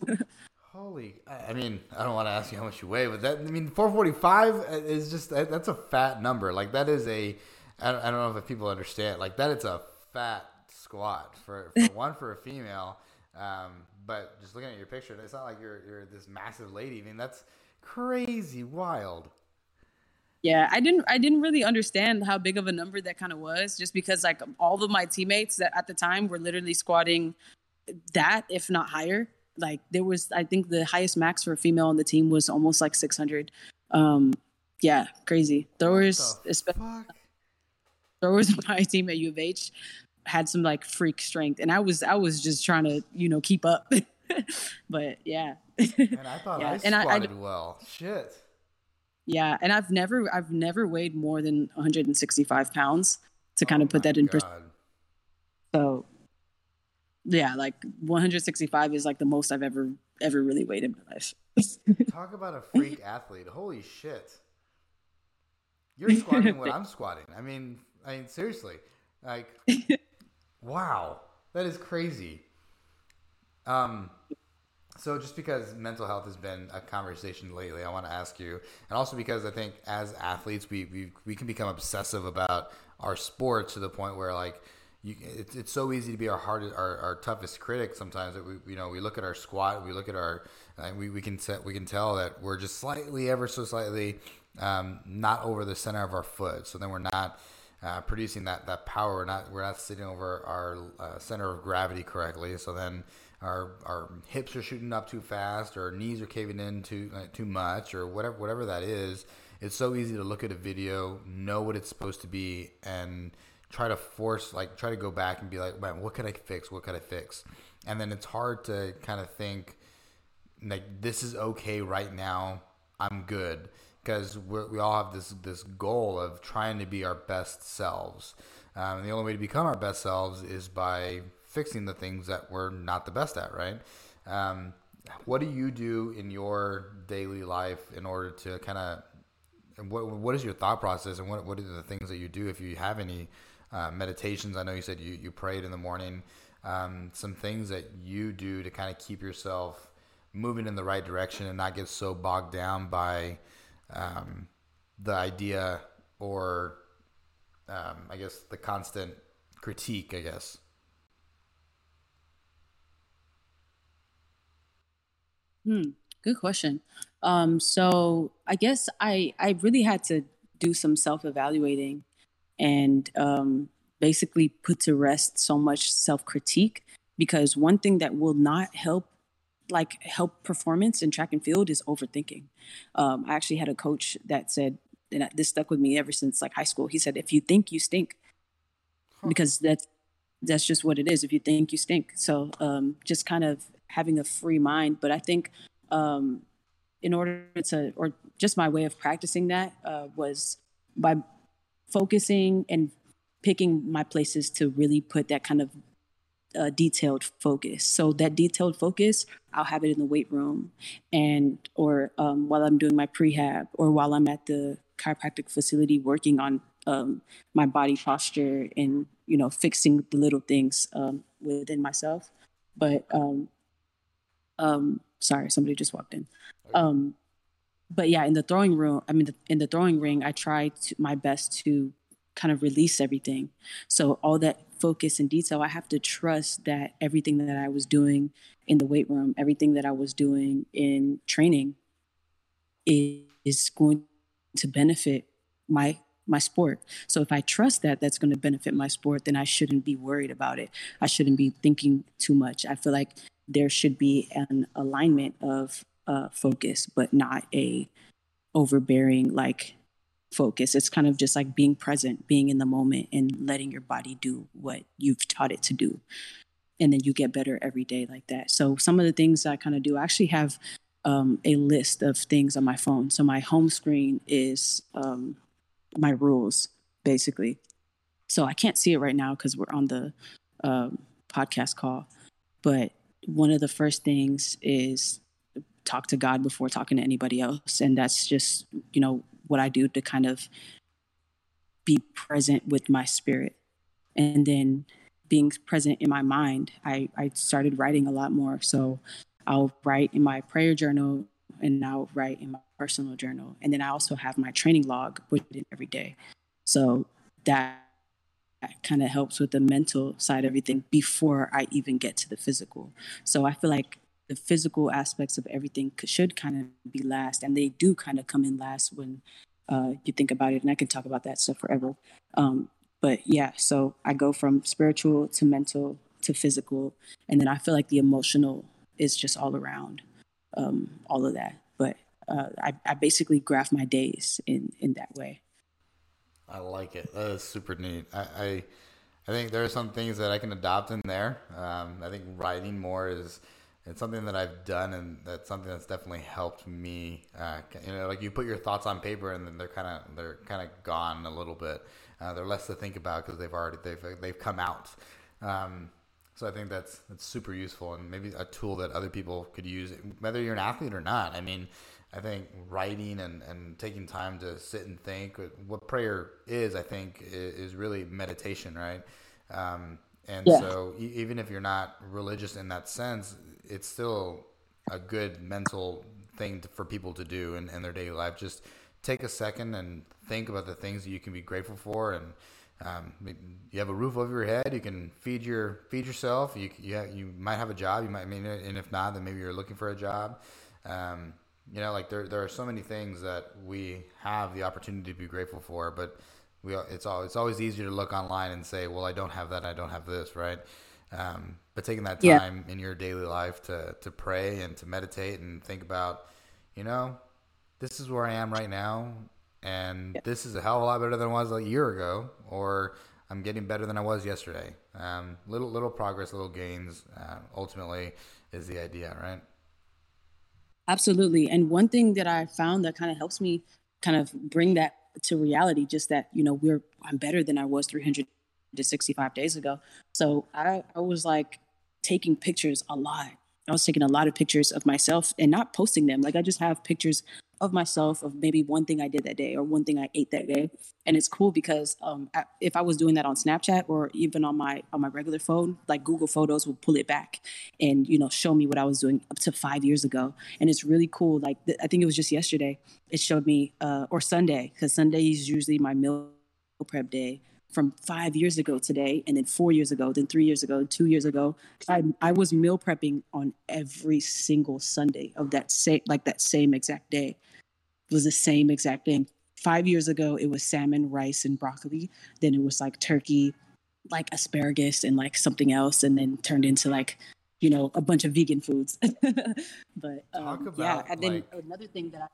Holy, I mean, I don't want to ask you how much you weigh, but that I mean, 445 is just that's a fat number. Like that is a, I don't, I don't know if people understand. Like that, it's a fat squat for, for [LAUGHS] one for a female. Um, but just looking at your picture, it's not like you're you're this massive lady. I mean, that's crazy wild. Yeah, I didn't I didn't really understand how big of a number that kind of was just because like all of my teammates that at the time were literally squatting that if not higher. Like there was i think the highest max for a female on the team was almost like 600 um yeah crazy. There was there was my team at u of h had some like freak strength and i was i was just trying to you know keep up [LAUGHS] but yeah and i thought [LAUGHS] yeah. i and squatted I, I, well shit yeah and i've never i've never weighed more than 165 pounds to kind oh of put that in perspective so yeah, like 165 is like the most I've ever ever really weighed in my life. [LAUGHS] Talk about a freak athlete. Holy shit. You're squatting what I'm squatting. I mean, I mean seriously. Like wow. That is crazy. Um so just because mental health has been a conversation lately, I want to ask you, and also because I think as athletes, we we, we can become obsessive about our sport to the point where like you, it's, it's so easy to be our hardest, our, our toughest critic sometimes that we, you know, we look at our squat, we look at our, uh, we, we can set, we can tell that we're just slightly, ever so slightly, um, not over the center of our foot. So then we're not uh, producing that, that power. We're not, we're not sitting over our uh, center of gravity correctly. So then our, our hips are shooting up too fast, or knees are caving in too, uh, too much, or whatever, whatever that is. It's so easy to look at a video, know what it's supposed to be, and try to force like try to go back and be like man what could i fix what could i fix and then it's hard to kind of think like this is okay right now i'm good because we all have this this goal of trying to be our best selves um, and the only way to become our best selves is by fixing the things that we're not the best at right um, what do you do in your daily life in order to kind of what, what is your thought process and what, what are the things that you do if you have any uh, meditations. I know you said you, you prayed in the morning. Um, some things that you do to kind of keep yourself moving in the right direction and not get so bogged down by um, the idea or um, I guess the constant critique, I guess. Hmm. Good question. Um, so I guess I I really had to do some self evaluating and um, basically put to rest so much self critique. Because one thing that will not help, like help performance in track and field, is overthinking. Um, I actually had a coach that said, and this stuck with me ever since like high school. He said, "If you think, you stink," huh. because that's that's just what it is. If you think, you stink. So um, just kind of having a free mind. But I think um, in order to, or just my way of practicing that uh, was by focusing and picking my places to really put that kind of uh, detailed focus. So that detailed focus, I'll have it in the weight room, and or um, while I'm doing my prehab, or while I'm at the chiropractic facility working on um, my body posture and you know fixing the little things um, within myself. But um, um, sorry, somebody just walked in. Um, but yeah, in the throwing room, I mean, the, in the throwing ring, I try to, my best to kind of release everything. So all that focus and detail, I have to trust that everything that I was doing in the weight room, everything that I was doing in training, is, going to benefit my my sport. So if I trust that that's going to benefit my sport, then I shouldn't be worried about it. I shouldn't be thinking too much. I feel like there should be an alignment of uh, focus, but not a overbearing like focus. It's kind of just like being present, being in the moment, and letting your body do what you've taught it to do. And then you get better every day like that. So some of the things I kind of do, I actually have um, a list of things on my phone. So my home screen is um, my rules, basically. So I can't see it right now because we're on the uh, podcast call. But one of the first things is talk to God before talking to anybody else. And that's just, you know, what I do to kind of be present with my spirit. And then being present in my mind, I, I started writing a lot more. So I'll write in my prayer journal and I'll write in my personal journal. And then I also have my training log, I every day. So that kind of helps with the mental side of everything before I even get to the physical. So I feel like the physical aspects of everything should kind of be last, and they do kind of come in last when uh, you think about it. And I can talk about that stuff forever. Um, but yeah, so I go from spiritual to mental to physical, and then I feel like the emotional is just all around um, all of that. But uh, I, I basically graph my days in in that way. I like it. That is super neat. I, I, I think there are some things that I can adopt in there. Um, I think writing more is it's something that I've done, and that's something that's definitely helped me. Uh, you know, like you put your thoughts on paper, and then they're kind of they're kind of gone a little bit. Uh, they're less to think about because they've already they've they've come out. Um, so I think that's that's super useful, and maybe a tool that other people could use, whether you're an athlete or not. I mean, I think writing and, and taking time to sit and think what prayer is, I think, is really meditation, right? Um, and yeah. so even if you're not religious in that sense, it's still a good mental thing for people to do in, in their daily life. Just take a second and think about the things that you can be grateful for and um, you have a roof over your head. You can feed your feed yourself. You you, you might have a job. You might I mean, and if not, then maybe you're looking for a job. Um, you know, like there there are so many things that we have the opportunity to be grateful for, but we it's all it's always easier to look online and say, well, I don't have that. I don't have this, right? Um, but taking that time yeah. in your daily life to to pray and to meditate and think about, you know, this is where I am right now, and yeah. this is a hell of a lot better than it was a year ago, or I'm getting better than I was yesterday. Um, little little progress, little gains, uh, ultimately is the idea, right? Absolutely. And one thing that I found that kind of helps me kind of bring that to reality, just that you know we're I'm better than I was 300 to 65 days ago. So I, I was like taking pictures a lot. I was taking a lot of pictures of myself and not posting them. Like I just have pictures of myself of maybe one thing I did that day or one thing I ate that day. And it's cool because um, if I was doing that on Snapchat or even on my on my regular phone, like Google Photos will pull it back and you know show me what I was doing up to five years ago. And it's really cool. Like th- I think it was just yesterday. It showed me uh, or Sunday because Sunday is usually my meal prep day from five years ago today, and then four years ago, then three years ago, two years ago. I, I was meal prepping on every single Sunday of that same, like that same exact day. It was the same exact thing. Five years ago, it was salmon, rice, and broccoli. Then it was like turkey, like asparagus, and like something else, and then turned into like, you know, a bunch of vegan foods. [LAUGHS] but um, yeah, and then like... another thing that I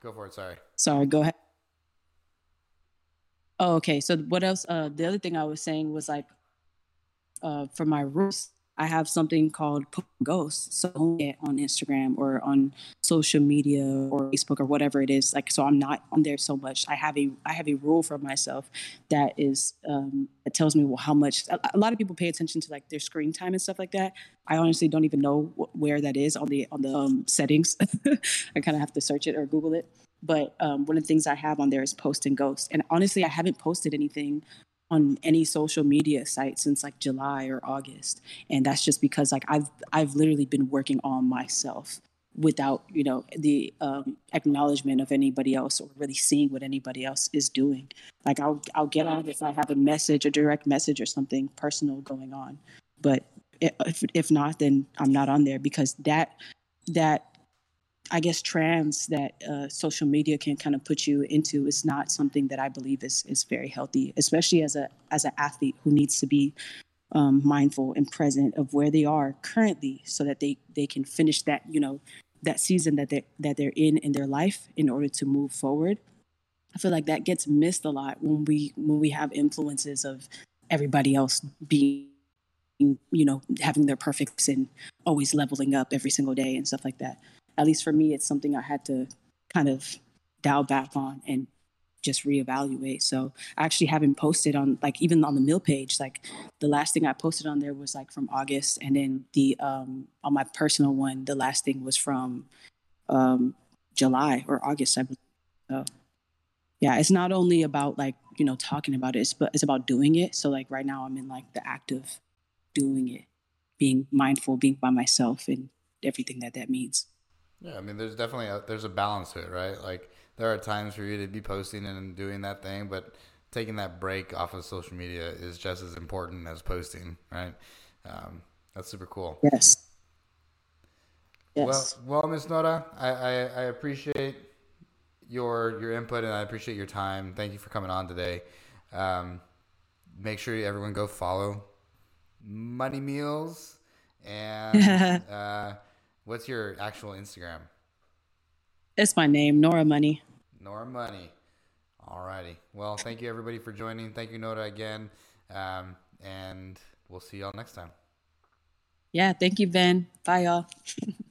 go for it. Sorry. Sorry. Go ahead. Oh, okay. So what else? Uh, the other thing I was saying was like, uh, for my roots, I have something called Ghost, so on Instagram or on social media or Facebook or whatever it is. Like, so I'm not on there so much. I have a I have a rule for myself that is um, that tells me well how much. A, a lot of people pay attention to like their screen time and stuff like that. I honestly don't even know wh- where that is on the on the um, settings. [LAUGHS] I kind of have to search it or Google it. But um, one of the things I have on there is post and ghost. And honestly, I haven't posted anything on any social media site since like July or August. And that's just because like I've I've literally been working on myself without, you know, the um, acknowledgement of anybody else or really seeing what anybody else is doing. Like I'll I'll get on if I have a message, a direct message or something personal going on. But if if not, then I'm not on there because that that I guess trans that uh, social media can kind of put you into is not something that I believe is is very healthy, especially as a as an athlete who needs to be um, mindful and present of where they are currently, so that they they can finish that you know that season that they that they're in in their life in order to move forward. I feel like that gets missed a lot when we when we have influences of everybody else being you know having their perfects and always leveling up every single day and stuff like that at least for me, it's something I had to kind of dial back on and just reevaluate. So I actually haven't posted on like even on the mill page. Like the last thing I posted on there was like from August, and then the um on my personal one, the last thing was from um July or August, I believe. So yeah, it's not only about like you know talking about it, it's but it's about doing it. So like right now, I'm in like the act of doing it, being mindful, being by myself, and everything that that means. Yeah, I mean, there's definitely a, there's a balance to it, right? Like there are times for you to be posting and doing that thing, but taking that break off of social media is just as important as posting, right? Um, that's super cool. Yes. Yes. Well, well, Miss Nora, I, I, I appreciate your your input and I appreciate your time. Thank you for coming on today. Um, make sure everyone go follow Monie Meals and. [LAUGHS] uh, What's your actual Instagram? It's my name, Nora Monie. Nora Monie. Alrighty. Well, thank you everybody for joining. Thank you, Nora, again. Um, and we'll see y'all next time. Yeah, thank you, Ben. Bye, y'all. [LAUGHS]